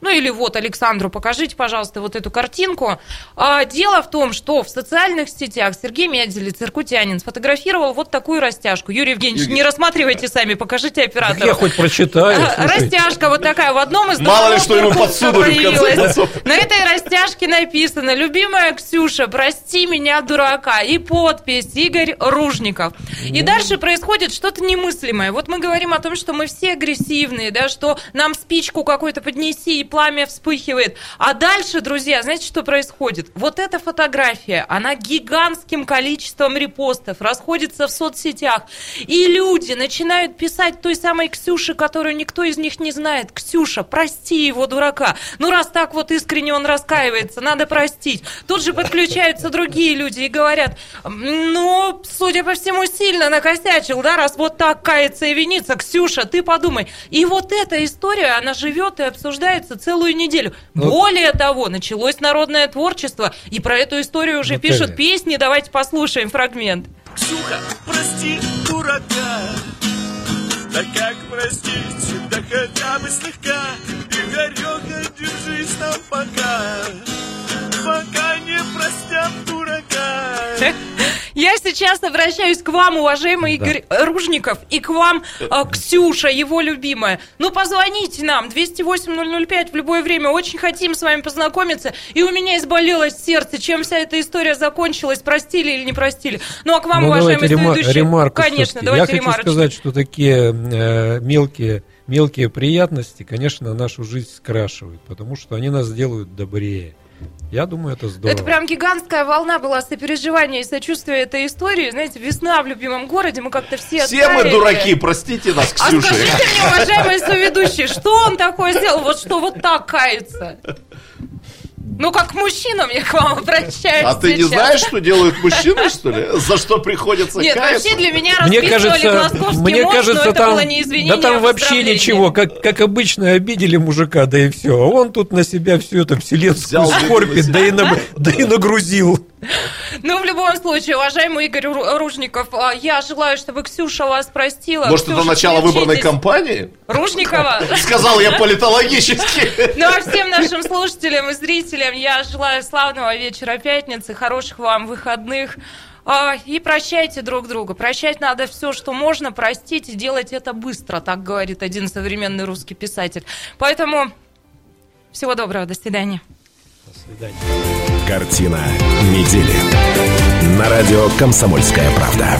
Ну или вот Александру покажите, пожалуйста, вот эту картинку. А, Дело в том, что в социальных сетях Сергей Медзелец, иркутянин, сфотографировал вот такую растяжку. Юрий Евгеньевич, не рассматривайте сами, покажите оператору. я хоть прочитаю. А, слушайте. Растяжка вот такая в одном из Мало ли, что ему подсунули, появилась. На этой растяжке написано «Любимая Ксюша, прости меня, дурака» и подпись Игорь Ружников. И дальше происходит что-то немыслимое. Вот мы говорим о том, что мы все агрессивные, да, что нам спичку какую-то поднеси, и пламя вспыхивает. А дальше, друзья, знаете, что происходит? Вот эта фотография, она гигантским количеством репостов расходится в соцсетях. И люди начинают писать той самой Ксюше, которую никто из них не знает. Ксюша, прости его, дурака. Ну, раз так вот искренне он раскаивается, надо простить. Тут же подключаются другие люди и говорят, ну, судя по всему, сильно накосячил, да, раз вот так кается и винится. Ксюша, ты подумай. И вот эта история, она живет и обсуждается целую неделю. Ну, Более того, началось народное творчество, и про эту историю уже Наталья. пишут песни. Давайте послушаем фрагмент. Ксюха, прости, дурака Да как простить, да хотя бы слегка Игореха, держись там пока Пока не простят дурака Я сейчас обращаюсь к вам, уважаемый Да. Игорь Ружников, и к вам, э, Ксюша, его любимая. Ну, позвоните нам, 208-005 в любое время. Очень хотим с вами познакомиться. И у меня изболелось сердце, чем вся эта история закончилась, простили или не простили. Ну, а к вам, Ну, уважаемый давайте рема- ремарку конечно, всё-таки. давайте Я хочу сказать, что такие э, мелкие, мелкие приятности, конечно, нашу жизнь скрашивают, потому что они нас делают добрее. Я думаю, это здорово. Это прям гигантская волна была сопереживания и сочувствия этой истории. Знаете, весна в любимом городе, мы как-то все Все мы оттаяли. дураки, простите нас, А Ксюша. скажите мне, уважаемый соведущий, что он такое сделал, вот что вот так кается? Ну, как к мужчинам я к вам обращаюсь А ты не сейчас. знаешь, что делают мужчины, что ли? За что приходится Нет, каяться? вообще для меня Мне кажется, Глазковский мне мост, кажется, но это там, было не извинение, да там а вообще ничего, как, как обычно обидели мужика, да и все. А он тут на себя всю эту вселенскую Взял скорбь, да и, на- да и нагрузил. Ну, в любом случае, уважаемый Игорь Ру- Ружников, а, я желаю, чтобы Ксюша вас простила. Может, это Ксюша, начало включитесь. выборной кампании? Ружникова? Сказал я политологически. Ну а всем нашим слушателям и зрителям я желаю славного вечера пятницы, хороших вам выходных. А, И прощайте друг друга. Прощать надо все, что можно, простить и делать это быстро, так говорит один современный русский писатель. Поэтому всего доброго, до свидания. Свидания. Картина недели. На радио «Комсомольская правда».